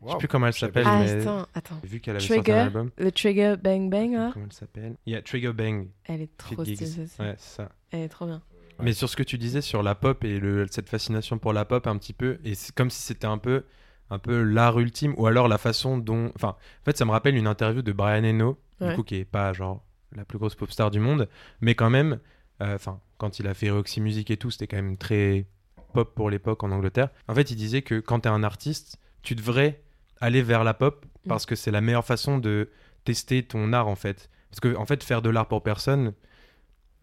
Incroyable. Je sais Wow. plus comment elle s'appelle, Ah, mais attends, attends. vu qu'elle avait sorti un Trigger, album. le Trigger Bang Bang là, Comment elle s'appelle Il y a Trigger Bang. elle est trop stylée. Ouais, c'est ça. Elle est trop bien. Mais sur ce que tu disais sur la pop et le, cette fascination pour la pop un petit peu, et c'est comme si c'était un peu, un peu l'art ultime, ou alors la façon dont... Enfin, en fait, ça me rappelle une interview de Brian Eno, Ouais. du coup, qui est pas genre la plus grosse pop star du monde, mais quand même, euh, enfin, quand il a fait Roxy Music et tout, c'était quand même très pop pour l'époque en Angleterre. En fait, il disait que quand t'es un artiste, tu devrais aller vers la pop parce que c'est la meilleure façon de tester ton art en fait. Parce que en fait, faire de l'art pour personne,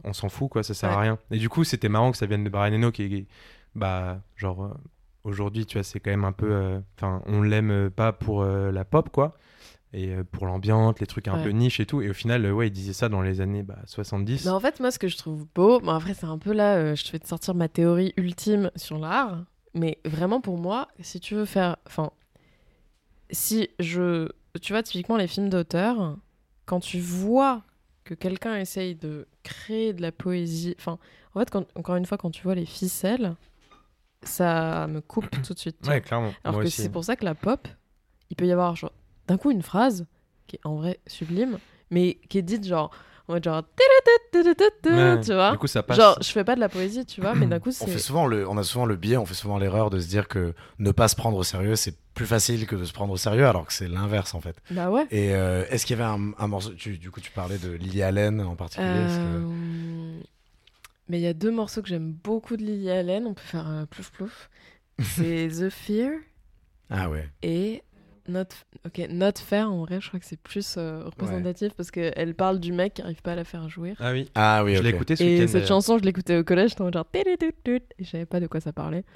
on s'en fout quoi, ça sert à rien. Et du coup, c'était marrant que ça vienne de Brian Eno qui est bah genre euh, aujourd'hui, tu vois, c'est quand même un peu. euh, Enfin, on l'aime euh, pas pour euh, la pop, quoi. Et euh, pour l'ambiance, les trucs un Ouais. peu niche et tout. Et au final, euh, ouais, il disait ça dans les années bah, 70. Mais en fait, moi, ce que je trouve beau, bon, après, c'est un peu là, euh, je te fais te sortir ma théorie ultime sur l'art, mais vraiment pour moi, si tu veux faire. Enfin, si je. Tu vois, typiquement, les films d'auteur, quand tu vois que quelqu'un essaye de créer de la poésie. Enfin, en fait, quand, encore une fois, quand tu vois les ficelles, ça me coupe tout de suite. Ouais, clairement. Alors Moi que c'est pour ça que la pop, il peut y avoir genre, d'un coup une phrase qui est en vrai sublime, mais qui est dite genre en mode genre Ouais, tu vois. Du coup, ça passe. Genre, je fais pas de la poésie, tu vois, mais d'un coup On fait c'est. souvent le, on a souvent le biais, on fait souvent l'erreur de se dire que ne pas se prendre au sérieux, c'est plus facile que de se prendre au sérieux, alors que c'est l'inverse en fait. Bah ouais. Et euh, est-ce qu'il y avait un, un morceau, tu- du coup tu parlais de Lily Allen en particulier que- Euh, Mais il y a deux morceaux que j'aime beaucoup de Lily Allen, on peut faire euh, plouf plouf. C'est The Fear Ah ouais. et Not, ok, Not Fair, en vrai, je crois que c'est plus euh, représentatif parce qu'elle parle du mec qui arrive pas à la faire jouir. Ah oui. Ah oui, Je l'ai ok. écouté ce Et cette d'ailleurs. chanson, je l'écoutais au collège, j'étais genre et je savais pas de quoi ça parlait.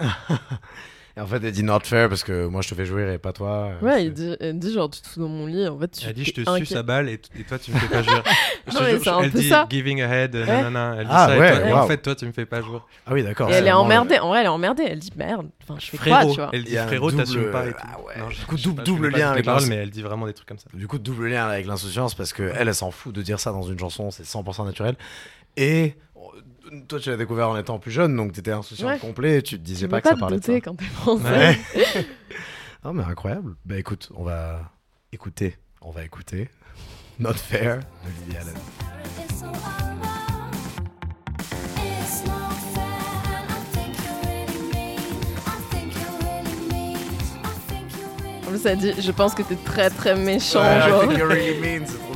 Et en fait, elle dit not fair parce que moi je te fais jouer et pas toi. euh, Ouais, c'est- il dit, elle dit genre tu te fous dans mon lit, en fait tu Elle dit je te inquiet. suce à balle et, toi tu me fais pas jouer. Je te Non, mais jure, c'est un elle peu dit ça. giving ahead, Ouais. nanana. Elle dit Ah ça ouais, et, toi- et en fait toi tu me fais pas jouer. Ah oui, d'accord. Et elle est emmerdée, le- en vrai elle est emmerdée, elle dit merde, enfin je fais Frérot, quoi, tu vois. elle dit frérot double- t'assumes pas et tout. Ah ouais. Non, Du coup, double- double lien avec paroles, mais elle dit vraiment des trucs comme ça. Du coup, double lien avec l'insouciance parce que elle, elle s'en fout de dire ça dans une chanson, c'est 100% naturel. Et euh, toi, tu l'as découvert en étant plus jeune, donc t'étais insouciant Ouais. complet, et tu te Tu disais peux pas que pas ça parlait de ça. quand t'es français. Ouais. non, mais incroyable. Bah écoute, on va écouter, on va écouter Not Fair de Lily Allen. Plus elle dit je pense que t'es très très méchant, Ouais, I genre. think you're really mean, c'est trop méchant. mean.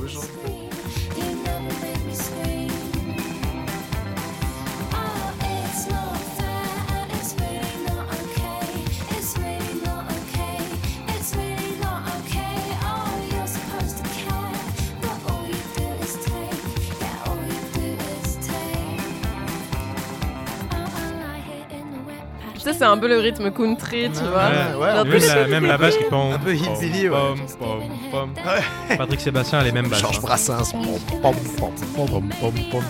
C'est un peu le rythme country, tu vois. Ouais, ouais, la, même la basse qui pom, Un peu hillbilly, ouais. pom, pom, pom. Patrick Sébastien a les mêmes basses. Georges. Brassens. Pom, pom, pom, pom, pom, pom.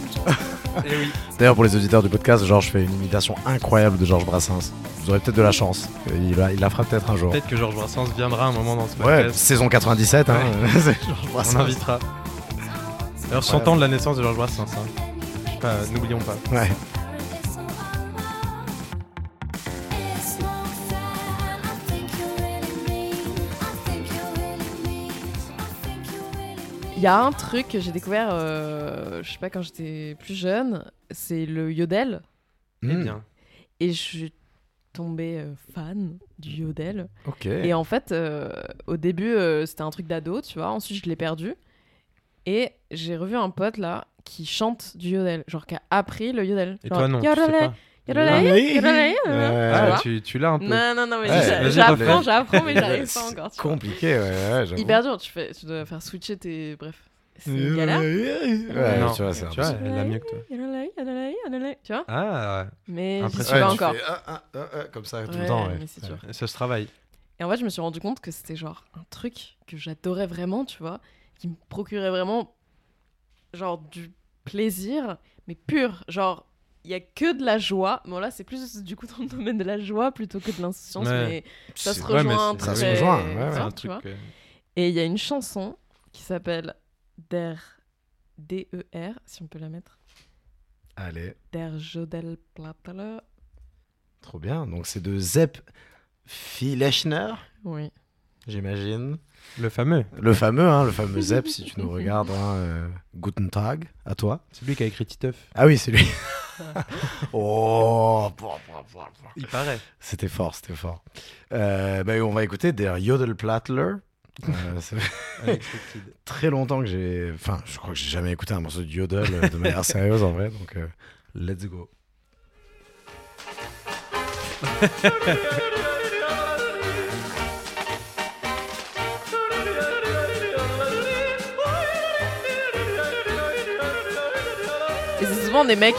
Eh oui. D'ailleurs, pour les auditeurs du podcast, Georges fait une imitation incroyable de Georges Brassens. Vous aurez peut-être de la chance. Il la, il la fera peut-être un jour. Peut-être que Georges Brassens viendra un moment dans ce Ouais, podcast. saison 97, hein. c'est Georges On Brassens. invitera. D'ailleurs 100 ans de la naissance de Georges Brassens. hein. Je sais pas, N'oublions pas. Ouais. Il y a un truc que j'ai découvert, euh, je sais pas quand j'étais plus jeune, c'est le yodel. Eh bien. Et je suis tombée euh, fan du yodel. Ok. Et en fait, euh, au début, euh, c'était un truc d'ado, tu vois. Ensuite, je l'ai perdu. Et j'ai revu un pote là qui chante du yodel, genre qui a appris le yodel. Et Genre, toi non, tu sais pas. Ouais. euh, Ah, tu l'as un peu. Non, non, non, mais Ouais, j'apprends, j'apprends, mais j'arrive pas C'est encore. Vois. Compliqué, ouais, ouais. Hyper dur, tu, fais, tu dois faire switcher tes. Bref, c'est une galère. Ouais, Non, tu vois, c'est tu vois, elle l'a mieux que toi. Tu vois Ah, Mais j'y suis pas Ouais, encore. fais, ah, ah, ah, ah, comme ça tout le Ouais, temps, ouais. mais c'est ça se travaille. Et en fait, je me suis rendu compte que c'était genre un truc que j'adorais vraiment, tu vois, qui me procurait vraiment genre du plaisir, mais pur. Genre, il y a que de la joie. Bon, là, c'est plus du coup dans le domaine de la joie plutôt que de l'insouciance, Ouais. mais ça se mais rejoint. c'est- ça se rejoint, ouais, ouais. un truc. euh, Et il y a une chanson qui s'appelle Der D-E-R, si on peut la mettre. Allez, Der Jodel Plattler. trop bien. Donc c'est de Zepp Filechner, Oui. j'imagine. Le fameux. Le fameux, hein, le fameux Zepp, si tu nous regardes. Hein, euh, Guten Tag, à toi. C'est lui qui a écrit Titeuf. Ah oui, c'est lui. oh, Il paraît. c'était fort, c'était fort. Euh, bah, on va écouter Der Jodelplattler. Euh, ça fait Unexpected. très longtemps que j'ai. Enfin, je crois que j'ai jamais écouté un morceau de yodel euh, de manière sérieuse en vrai. Donc, euh, let's go. Et c'est souvent des mecs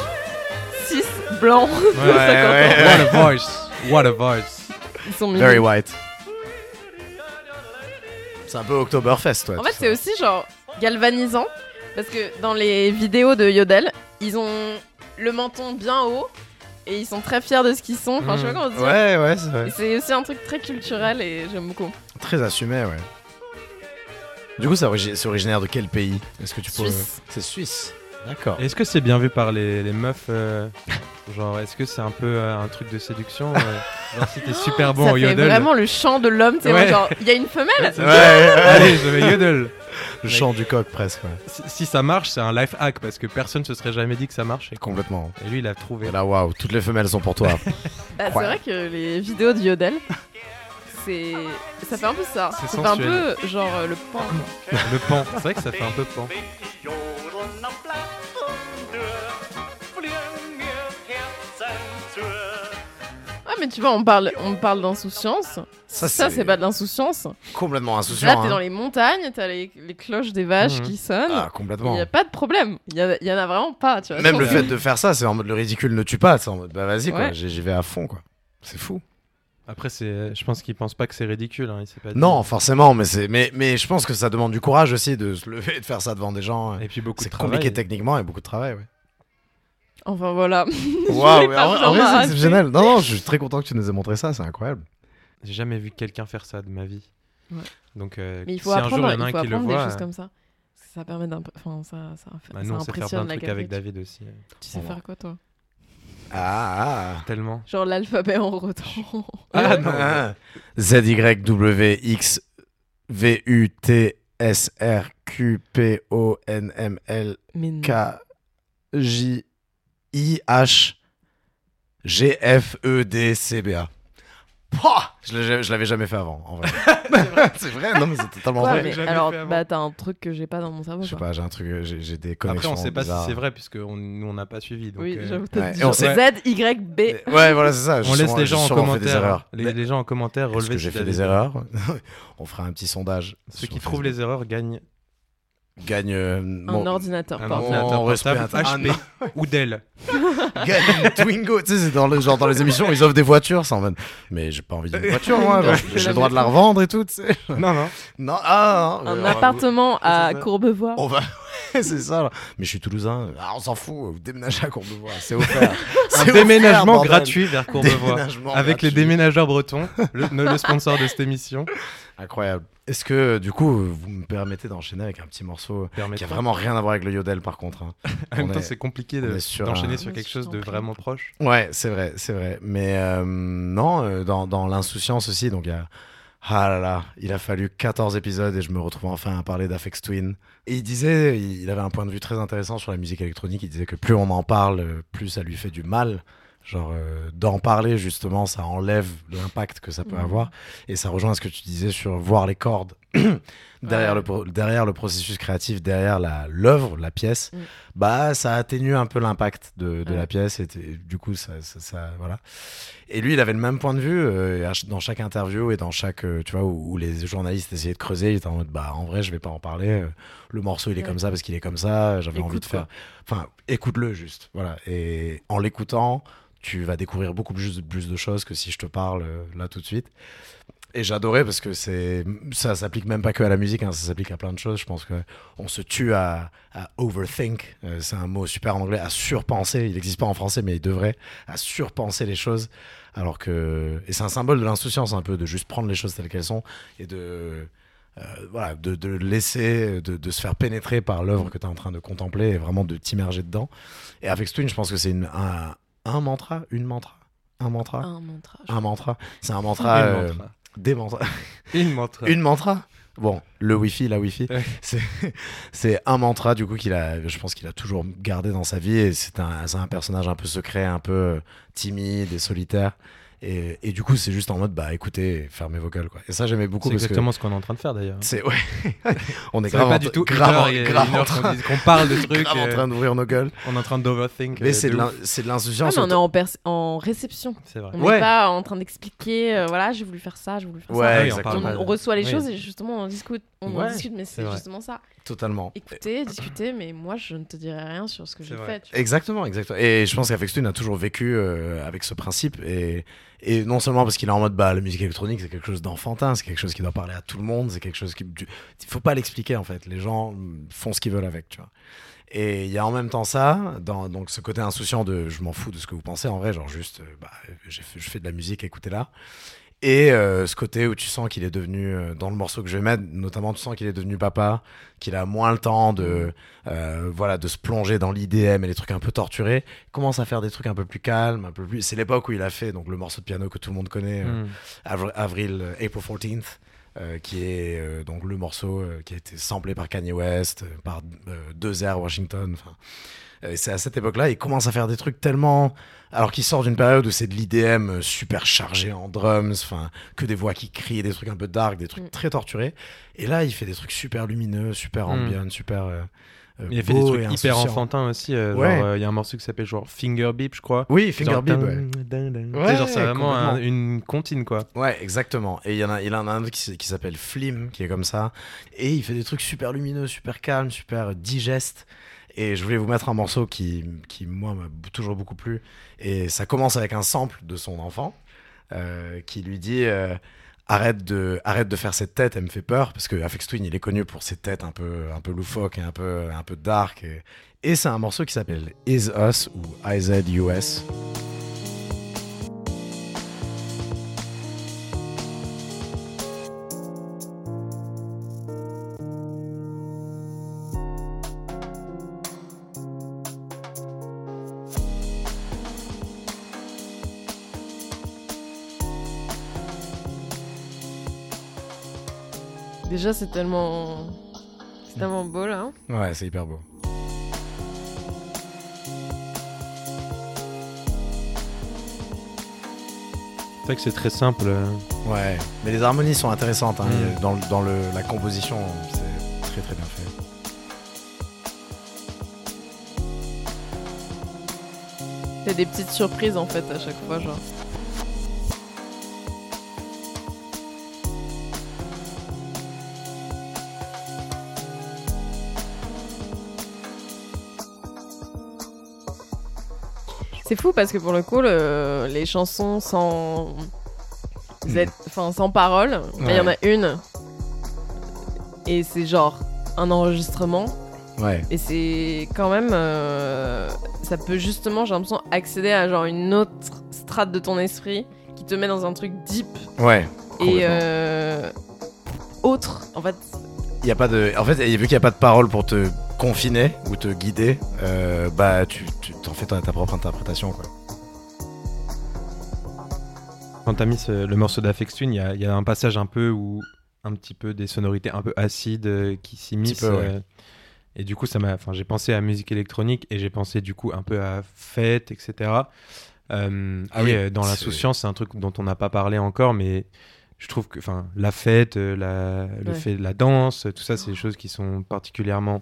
cis, blancs. Ouais, Ça ouais, What a voice. What a voice. Ils sont Very mignons. white. C'est un peu Oktoberfest, toi. En fait, c'est aussi genre galvanisant parce que dans les vidéos de Yodel, ils ont le menton bien haut et ils sont très fiers de ce qu'ils sont. Enfin, je sais pas comment dire. Ouais, ouais, c'est vrai. c'est aussi un truc très culturel et j'aime beaucoup. Très assumé, ouais. Du coup, c'est origi- c'est originaire de quel pays? Est-ce que tu peux. Suisse. C'est Suisse. D'accord. Est-ce que c'est bien vu par les, les meufs euh, Genre, est-ce que c'est un peu euh, un truc de séduction euh, Genre, si t'es super bon ça au fait yodel. vraiment le chant de l'homme. C'est Ouais. genre, il y a une femelle. Ouais. Allez, je vais yodel. Le chant du coq, presque, ouais. Si, si ça marche, c'est un life hack parce que personne se serait jamais dit que ça marche. Et, Complètement. et lui, il a trouvé. Et là, waouh, toutes les femelles sont pour toi. Bah, c'est vrai que les vidéos de Yodel, c'est. Ça fait un peu ça. C'est fait un peu genre euh, le pan. Le pan. C'est vrai que ça fait un peu pan. Mais tu vois, on parle, on parle d'insouciance. Ça, Ça, c'est pas de l'insouciance. complètement insouciant. Là, t'es hein. dans les montagnes, t'as les, les cloches des vaches Mhm. qui sonnent. Ah, Il complètement. y a pas de problème. Il y, a- y en a vraiment pas, tu vois. Même le fait de faire ça, c'est en mode le ridicule ne tue pas. C'est en mode bah vas-y quoi, Ouais. j'y vais à fond quoi. C'est fou. Après, c'est, je pense qu'il pense pas que c'est ridicule. Hein, il dit. Non, forcément, mais c'est mais mais je pense que ça demande du courage aussi de se lever et de faire ça devant des gens. Et puis beaucoup C'est de travail. compliqué techniquement et beaucoup de travail. Ouais. Enfin voilà. Waouh, en, vrai, c'est exceptionnel. Non, non, je suis très content que tu nous aies montré ça, c'est incroyable. J'ai jamais vu quelqu'un faire ça de ma vie. Ouais. Donc, euh, Mais il faut si un jour apprendre, il y en a un qui le apprendre voit, des choses euh, comme ça. Ça permet d'un peu. Enfin, ça, ça, fait- bah, ça nous, on sait faire plein impressionne de la trucs avec galerie. David aussi. euh, Tu sais faire quoi, toi? Ah, ah. Tellement. Genre l'alphabet en rotan. Ah non. Ah. Z Y W X V U T S R Q P O N M L. K J I H G F E D C B A. Pouah Je l'avais jamais fait avant, en vrai. c'est vrai, non mais c'est totalement vrai. mais alors, bah t'as un truc que j'ai pas dans mon cerveau. Je sais pas, j'ai un truc, j'ai des Après, connexions on sait pas bizarres. si c'est vrai puisque on- nous, on n'a pas suivi. Donc, Oui, euh, j'avoue, ouais, genre sait- Z, Y, B. Ouais, voilà, c'est ça. on laisse les gens en commentaire. Les, les gens en commentaire Est-ce relever que si j'ai fait des erreurs On fera un petit sondage. Ceux qui trouvent les erreurs gagnent Gagne euh, Un ordinateur un ordinateur portable un- HP ou Dell. gagne une Twingo. Tu sais, c'est dans le genre dans les émissions, ils offrent des voitures, ça en mode. Mais j'ai pas envie d'une voiture, moi. J'ai le droit de la revendre et tout. tu sais. Non, non. Non, ah, non, Un euh, appartement à. Courbevoie. On va. c'est ça. là. Mais je suis toulousain. Ah, on s'en fout. Vous déménagez à Courbevoie. C'est offert. Un offert, déménagement gratuit vers Courbevoie. Avec les déménageurs bretons, le, le sponsor de cette émission. Incroyable. Est-ce que, du coup, vous me permettez d'enchaîner avec un petit morceau qui a Permettez- vraiment rien à voir avec le yodel, par contre hein. En même temps, est- c'est compliqué on de- sur d'enchaîner un- sur Mais quelque chose de vraiment proche. Ouais, c'est vrai, c'est vrai. Mais euh, non, euh, dans, dans l'insouciance aussi, donc il y a... Ah là là, il a fallu 14 épisodes et je me retrouve enfin à parler d'Afex Twin. Et il disait, il avait un point de vue très intéressant sur la musique électronique, il disait que plus on en parle, euh, plus ça lui fait du mal. Genre, euh, d'en parler, justement, ça enlève l'impact que ça peut Mhm. avoir. Et ça rejoint ce que tu disais sur voir les cordes derrière, Ouais. le, derrière le processus créatif, derrière la- l'œuvre, la pièce. Mm. Bah, ça atténue un peu l'impact de, de Ouais. la pièce. Et, du coup, ça, ça, ça- voilà. Et lui, il avait le même point de vue euh, à dans chaque interview et dans chaque, euh, tu vois, où, où les journalistes essayaient de creuser. Il était en mode, bah, en vrai, je vais pas en parler. Le morceau, il est Ouais. comme ça parce qu'il est comme ça. J'avais envie de faire. Enfin, écoute-le juste. Voilà. Et en l'écoutant, tu vas découvrir beaucoup plus, de choses que si je te parle euh, là tout de suite. Et j'adorais parce que c'est ça s'applique même pas que à la musique, hein, ça s'applique à plein de choses. Je pense que on se tue à, overthink. Euh, c'est un mot super anglais, à surpenser. Il n'existe pas en français, mais il devrait à surpenser les choses. Alors que et c'est un symbole de l'insouciance un peu de juste prendre les choses telles qu'elles sont et de voilà de, de laisser de, de se faire pénétrer par l'œuvre que tu es en train de contempler et vraiment de t'immerger dedans. Et avec Twin, je pense que c'est une- un, un mantra, une mantra, un mantra, Un mantra. un mantra. C'est un mantra. Une euh, mantra. des mantras. Une mantra. Une mantra Bon, le Wi-Fi, la Wi-Fi, Ouais. c'est- c'est un mantra du coup qu'il a, je pense qu'il a toujours gardé dans sa vie et c'est un, c'est un personnage un peu secret, un peu euh, timide et solitaire. Et, et du coup, c'est juste en mode, bah écoutez, fermez vos gueules quoi. Et ça, j'aimais beaucoup C'est exactement ce qu'on est en train de faire d'ailleurs. c'est ouais, on est Ça grave, pas en- du tout grave, grave en train, qu'on parle de trucs. en euh, train d'ouvrir nos gueules. on est en train d'overthink. Mais euh, c'est de de l'in- ouf. c'est de Ouais, l'insouciance. mais on est en, pers- en réception. C'est vrai. On Ouais. n'est pas en train d'expliquer, euh, voilà, j'ai voulu faire ça, j'ai voulu faire Ouais, Ah ça. on reçoit les oui. choses et justement on discute, on en discute, mais c'est justement ça. Totalement. Écoutez, discuter, mais moi je ne te dirai rien sur ce que j'ai fait. Exactement, exactement. Et je pense qu'Afex Twin a toujours vécu euh, avec ce principe et, Et non seulement parce qu'il est en mode bah la musique électronique c'est quelque chose d'enfantin, c'est quelque chose qui doit parler à tout le monde, c'est quelque chose qui tu- il faut pas l'expliquer en fait. Les gens mm, font ce qu'ils veulent avec, tu vois. Et il y a en même temps ça, dans donc ce côté insouciant de je m'en fous de ce que vous pensez en vrai, genre juste euh, bah je fais de la musique, écoutez-la. Et euh, ce côté où tu sens qu'il est devenu, euh, dans le morceau que je vais mettre, notamment tu sens qu'il est devenu papa, qu'il a moins le temps de, euh, voilà, de se plonger dans l'IDM et les trucs un peu torturés. Il commence à faire des trucs un peu plus calmes, un peu plus. C'est l'époque où il a fait donc le morceau de piano que tout le monde connaît, Mm. Avri- avril, April 14th, euh, qui est donc le morceau qui a été samplé par Kanye West, par Deux Washington. C'est à cette époque-là, il commence à faire des trucs tellement. Alors qu'il sort d'une période où c'est de l'IDM euh, super chargé en drums, enfin que des voix qui crient, des trucs un peu dark, des trucs Mm. très torturés. Et là, il fait des trucs super lumineux, super Mm. ambient, super. euh, euh, Il a fait des trucs hyper enfantins aussi. euh, Ouais. genre, euh, Il y a un morceau qui s'appelle genre Finger Beep, je crois. Oui, Finger Genre, ouais. Ouais, genre, c'est vraiment un- une comptine, quoi. Ouais, exactement. Et il y en a, il en a un autre qui, qui s'appelle Flim, qui est comme ça. Et il fait des trucs super lumineux, super calmes, super digestes. Et je voulais vous mettre un morceau qui, qui moi, m'a toujours beaucoup plu. Et ça commence avec un sample de son enfant euh, qui lui dit euh, arrête, de, arrête de faire cette tête, elle me fait peur. Parce que Afex Twin, il est connu pour ses têtes un peu, un peu loufoques et un peu, un peu dark. Et, et c'est un morceau qui s'appelle Is Us ou IZUS. Déjà, c'est tellement. C'est tellement beau là. hein. Ouais, c'est hyper beau. C'est vrai que c'est très simple. euh. Ouais, mais les harmonies sont intéressantes. hein. Mm. Dans, dans le, la composition, c'est très très bien fait. T'as des petites surprises en fait à chaque fois, genre. C'est fou parce que pour le coup, le- les chansons sans, Z- enfin, sans parole, il y en a une. Et c'est genre un enregistrement. Ouais, Et c'est quand même. euh, ça peut justement, j'ai l'impression, accéder à genre une autre strate de ton esprit qui te met dans un truc deep ouais. et euh, autre. En fait, Il y a pas de, en fait, vu qu'il n'y a pas de parole pour te confiner ou te guider, euh, bah tu, tu t'en fais ta, ta propre interprétation quoi. Quand t'as mis ce- le morceau d'Afex Twin, il y a, il y a un passage un peu où un petit peu des sonorités un peu acides euh, qui s'immiscent. ouais. euh, et du coup, ça m'a, enfin, j'ai pensé à musique électronique et j'ai pensé du coup un peu à fête, etc. Euh, Ah et oui, euh, dans l'insouciance, c'est un truc dont on n'a pas parlé encore, mais je trouve que, enfin, la fête, la, le Ouais. fait de la danse, tout ça, c'est des choses qui sont particulièrement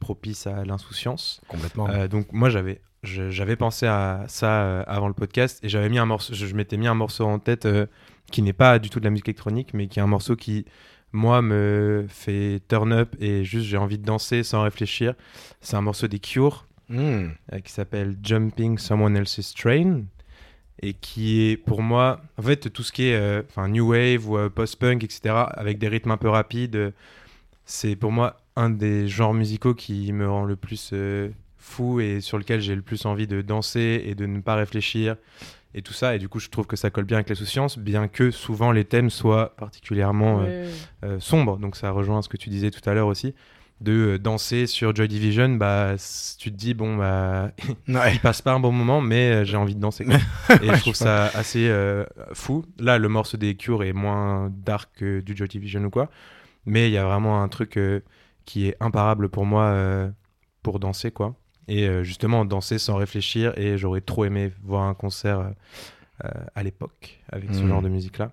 propices à l'insouciance. Complètement. Euh, donc moi j'avais j'avais pensé à ça euh, avant le podcast et j'avais mis un morceau je, je m'étais mis un morceau en tête euh, qui n'est pas du tout de la musique électronique mais qui est un morceau qui moi me fait turn up et juste j'ai envie de danser sans réfléchir c'est un morceau des Cure Mm. euh, qui s'appelle Jumping Someone Else's Train et qui est pour moi en fait tout ce qui est enfin new wave ou euh, post-punk etc avec des rythmes un peu rapides c'est pour moi un des genres musicaux qui me rend le plus euh, fou et sur lequel j'ai le plus envie de danser et de ne pas réfléchir et tout ça et du coup je trouve que ça colle bien avec l'insouciance bien que souvent les thèmes soient particulièrement euh, ouais, euh, sombre, donc ça rejoint ce que tu disais tout à l'heure aussi, de danser sur Joy Division, bah, tu te dis, bon, bah, Ouais. il passe pas un bon moment, mais j'ai envie de danser. quoi. Et je trouve ça assez euh, fou. Là, le morceau des Cure est moins dark que du Joy Division ou quoi, mais il y a vraiment un truc euh, qui est imparable pour moi euh, pour danser, quoi. Et euh, justement, danser sans réfléchir, et j'aurais trop aimé voir un concert euh, à l'époque avec ce Mhm. genre de musique-là.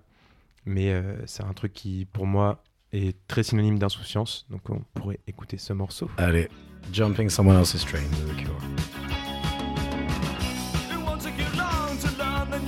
Mais euh, c'est un truc qui, pour moi, est très synonyme d'insouciance. Donc on pourrait écouter ce morceau. Allez, Jumping Someone Else's Train de The Cure. To learn the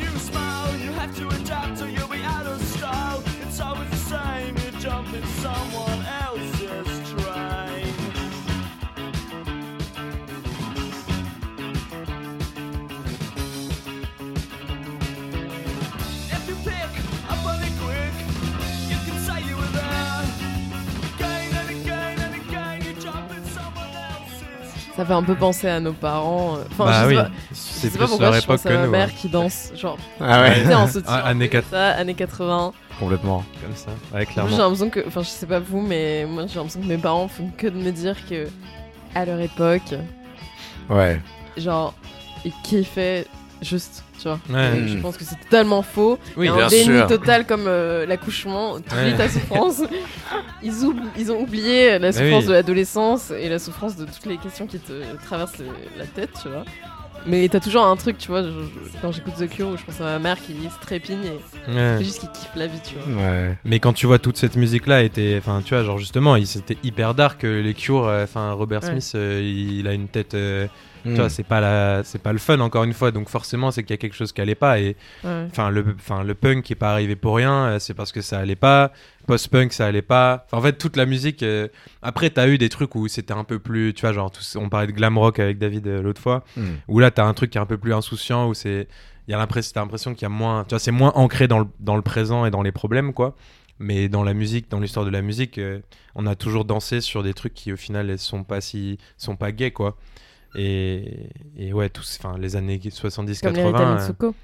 ça fait un peu penser à nos parents. euh, Enfin, bah je sais oui, pas, je c'est sais plus pas pourquoi leur je époque pense à ma nous. mère hein. qui danse, genre, Ah ouais, en soutien, Ah, années comme 4. ça, années 80. complètement. Comme ça, ouais, Moi, J'ai clairement. l'impression que, enfin, je sais pas vous, mais moi, j'ai l'impression que mes parents font que de me dire que, à leur époque, Ouais. genre, ils kiffaient juste, tu vois. Ouais. Et Je pense que c'est totalement faux. Oui, Et un bien déni sûr. total comme euh, l'accouchement, tu Ouais. ta souffrance. ils, ont oublié la Mais souffrance oui. de l'adolescence et la souffrance de toutes les questions qui te traversent la tête, tu vois. Mais t'as toujours un truc, tu vois, je- je- quand j'écoute The Cure, je pense à ma mère qui se trépigne et Ouais. c'est juste qu'il kiffe la vie, tu vois. Ouais. Mais quand tu vois toute cette musique là était enfin tu vois genre justement c'était hyper dark euh, les Cure euh, enfin Robert Ouais. Smith euh, il, il a une tête euh, Hmm. tu vois c'est pas la c'est pas le fun encore une fois donc forcément c'est qu'il y a quelque chose qui allait pas et Ouais. enfin le enfin le punk qui est pas arrivé pour rien euh, c'est parce que ça allait pas post-punk ça allait pas en fait toute la musique euh, après t'as eu des trucs où c'était un peu plus tu vois genre on parlait de glam rock avec David euh, l'autre fois Hmm. où là t'as un truc qui est un peu plus insouciant où c'est il y a l'impression t'as l'impression qu'il y a moins tu vois c'est moins ancré dans le, dans le présent et dans les problèmes quoi mais dans la musique dans l'histoire de la musique euh, on a toujours dansé sur des trucs qui au final sont pas si sont pas gays quoi et, et ouais tous enfin les années 70 Comme les 80 Rita euh, Mitsuko.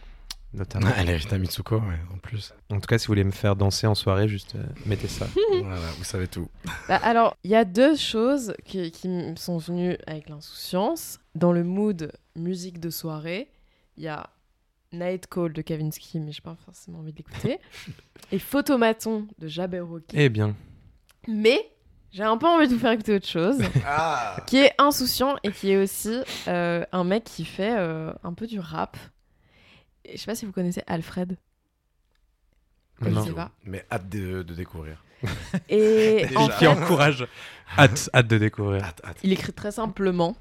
notamment Elle est Rita Mitsuko, ouais, en plus. en tout cas si vous voulez me faire danser en soirée juste euh, mettez ça voilà, vous savez tout. Bah, alors, il y a deux choses qui, qui me sont venues avec l'insouciance. Dans le mood musique de soirée, il y a Night Call de Kavinsky, mais j'ai pas forcément envie de l'écouter. et Photomaton de Jabberwocky. eh bien Mais j'ai un peu envie de vous faire écouter autre chose, Ah qui est insouciant et qui est aussi euh, un mec qui fait euh, un peu du rap. Et je sais pas si vous connaissez Alfred. Je non. sais pas. Mais hâte de, de découvrir. Et qui encourage hâte hâte de découvrir Hâte, hâte. Il écrit très simplement,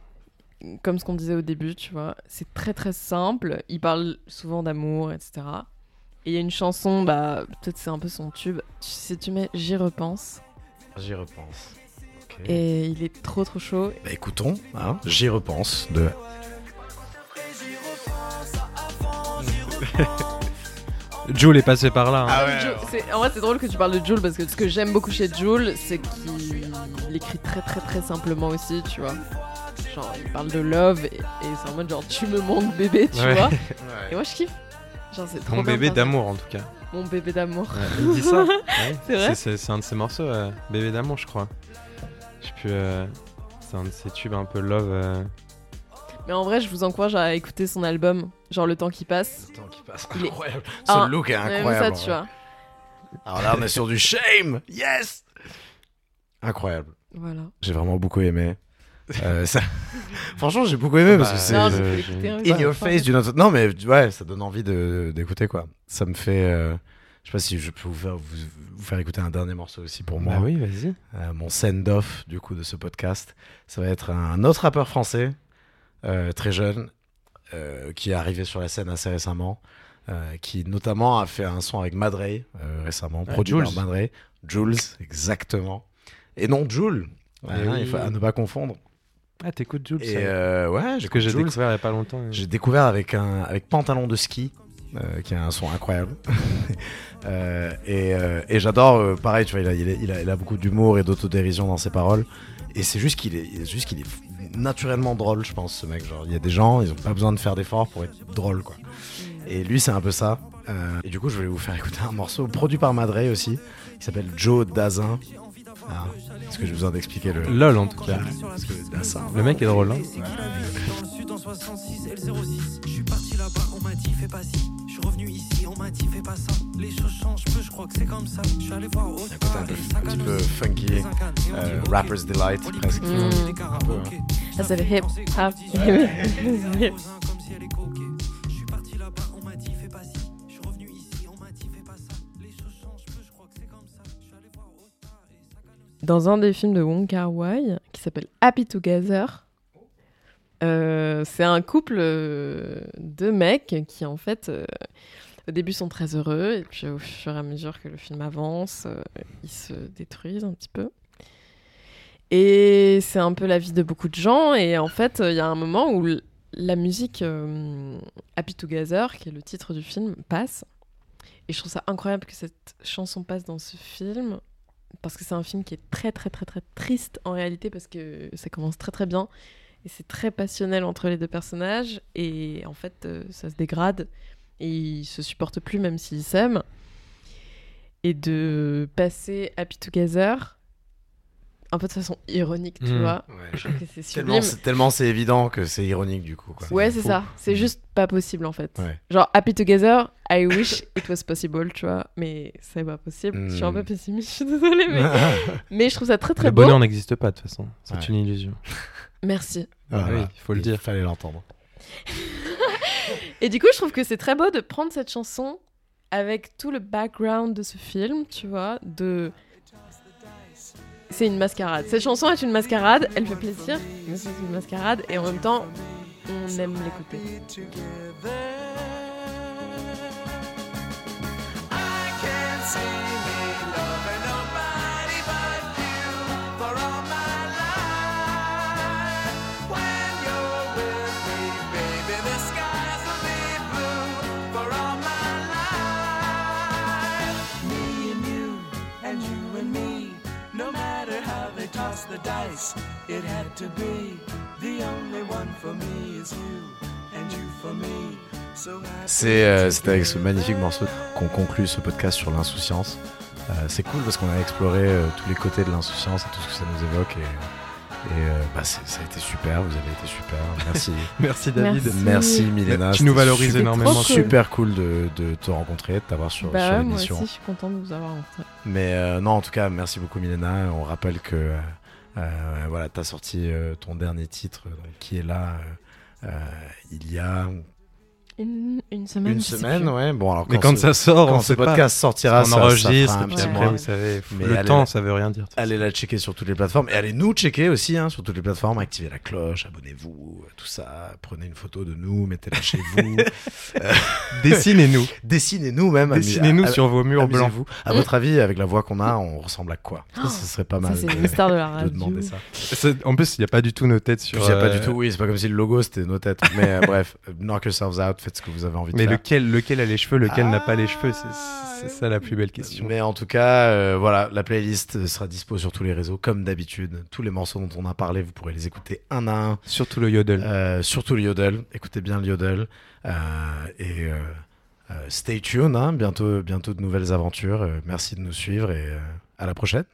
comme ce qu'on disait au début, tu vois. C'est très très simple. Il parle souvent d'amour, etc. Et il y a une chanson, bah, peut-être c'est un peu son tube. Si tu mets J'y repense. J'y repense. Et il est trop trop chaud. Bah, écoutons, hein, j'y repense de Jules est passé par là hein. Ah ouais, en vrai, c'est drôle que tu parles de Jules parce que ce que j'aime beaucoup chez Jules, c'est qu'il il écrit très très très simplement aussi, tu vois. Genre, il parle de love et, et c'est en mode genre, tu me manques bébé, tu Ouais. vois. Et moi, je kiffe. Genre, c'est trop mon bien bébé d'amour en tout cas Mon bébé d'amour. Ouais, il dit ça Ouais. C'est vrai C'est- C'est un de ses morceaux, euh, Bébé d'amour, je crois. Je sais plus. euh, c'est un de ses tubes un peu love. euh. Mais en vrai, je vous encourage à écouter son album, genre Le temps qui passe. Le temps qui passe, est- incroyable. Ah, Ce look est incroyable. ça, tu vois. Alors là, on est sur du shame. Yes. Incroyable. Voilà. J'ai vraiment beaucoup aimé. Euh, ça- Franchement, j'ai beaucoup aimé parce Bah, que c'est écouté un- in your face d'une autre. Non, mais ouais, ça donne envie de d'écouter quoi. Ça me fait. euh, Je sais pas si je peux vous faire, vous, vous faire écouter un dernier morceau aussi pour moi. Bah oui, vas-y. Euh, mon send-off du coup de ce podcast. Ça va être un autre rappeur français, euh, très jeune, euh, qui est arrivé sur la scène assez récemment, euh, qui notamment a fait un son avec Madre euh, récemment, Ouais, produit par Jules. Madre. Jules, exactement. Et non Jules, Eh Hein, oui. il faut à ne pas confondre. Ah, t'écoutes Jules Et euh, ouais, Ce que j'ai Jules. découvert il y a pas longtemps. euh. J'ai découvert avec un avec Pantalon de ski, euh, qui a un son incroyable. Euh, et euh, et j'adore, euh, pareil, tu vois, il a, il a, il a- il a beaucoup d'humour et d'autodérision dans ses paroles. Et c'est juste qu'il est, juste qu'il est naturellement drôle, je pense, ce mec. Genre, il y a des gens, ils ont pas besoin de faire d'efforts pour être drôle, quoi. Et lui, c'est un peu ça. Euh, et du coup, je voulais vous faire écouter un morceau produit par Madre aussi, qui s'appelle Joe Dazin. Ah, Est-ce que j'ai besoin d'expliquer le. Lol en tout cas. Que Dazin. Le mec est drôle. Hein. Dans le sud en 66 et le 06 Je suis parti là-bas, on m'a dit fais pas ci Je suis revenu ici, on m'a dit fais pas ça Les choses changent peu, je crois que c'est comme ça Je suis allé voir au Écoute, un, petit peu funky, euh, Rapper's Delight, presque. Mm. Un peu, hein. Ça, c'est le hip hop. Dans un des films de Wong Kar Wai, qui s'appelle Happy Together, euh, c'est un couple euh, de mecs qui, en fait, euh, au début sont très heureux, et puis au fur et à mesure que le film avance, euh, ils se détruisent un petit peu. Et c'est un peu la vie de beaucoup de gens, et en fait, il y a un moment où la musique Happy Together, qui est le titre du film, passe. Et je trouve ça incroyable que cette chanson passe dans ce film, parce que c'est un film qui est très très très très triste en réalité, parce que ça commence très très bien, Et c'est très passionnel entre les deux personnages. Et en fait, euh, ça se dégrade. Et ils se supportent plus, même s'ils s'aiment. Et de passer Happy Together, un peu de façon ironique, tu Mm. vois. Ouais, Je trouve que c'est Tellement sublime. c'est, tellement c'est évident que c'est ironique du coup. Quoi. Ouais, c'est ça. C'est juste pas possible en fait. Ouais. Genre Happy Together, I wish it was possible, tu vois. Mais c'est pas possible. Je suis un peu pessimiste, je suis désolée. Mais, mais je trouve ça très très le beau. bonheur n'existe pas de toute façon. C'est Ouais. une illusion. Merci. Voilà. oui, il faut le dire. fallait l'entendre. Et du coup, je trouve que c'est très beau de prendre cette chanson avec tout le background de ce film, tu vois, de... C'est une mascarade. Cette chanson est une mascarade, elle fait plaisir, mais c'est une mascarade, et en même temps, on aime l'écouter. The dice, it had to be. The only one for me is you, and you for me. So happy C'est euh, avec ce magnifique morceau qu'on conclut ce podcast sur l'insouciance. Euh, c'est cool parce qu'on a exploré euh, tous les côtés de l'insouciance et tout ce que ça nous évoque. Et, et, euh, bah, c'est- ça a été super, vous avez été super. Merci. Merci David. Merci. Merci Milena. Tu nous C'était valorises super- énormément. trop cool. Super cool de, de te rencontrer, de t'avoir sur, Bah sur ouais, moi l'émission. aussi, je suis contente de vous avoir rencontré. Mais euh, non, en tout cas, merci beaucoup Milena. On rappelle que euh, voilà, tu as sorti euh, ton dernier titre euh, qui est là euh, euh, il y a Une, une semaine. une semaine. plus. Ouais. Bon, alors Mais quand ce- ça sort, quand on ce sait pas. podcast sortira, on ça- ça enregistre, un et puis après, vous savez, Mais le allez- temps, ça veut rien dire. Allez la checker sur toutes les plateformes et allez nous checker aussi hein, sur toutes les plateformes. Activez la cloche, abonnez-vous, euh, tout ça. Prenez une photo de nous, mettez-la chez vous. Dessinez-nous. Dessinez-nous même. Dessinez-nous a- sur vos murs blancs. amusez-vous. À votre avis, avec la voix qu'on a, on ressemble à quoi? Ça, ce serait pas mal Ça, c'est mystère de la de radio. demander ça. En plus, il n'y a pas du tout nos têtes sur. Il y a pas euh, du tout, oui, c'est pas comme si le logo c'était nos têtes. Mais euh, bref, knock yourselves out, faites ce que vous avez envie de Mais faire. lequel, lequel a les cheveux, lequel n'a pas les cheveux C'est ça la plus belle question. Mais en tout cas, euh, voilà, la playlist sera dispo sur tous les réseaux comme d'habitude. Tous les morceaux dont on a parlé, vous pourrez les écouter un à un. Surtout le yodel. Euh, surtout le yodel. Écoutez bien le yodel. Euh, et euh, stay tuned, hein, bientôt, bientôt de nouvelles aventures. Merci de nous suivre et à la prochaine.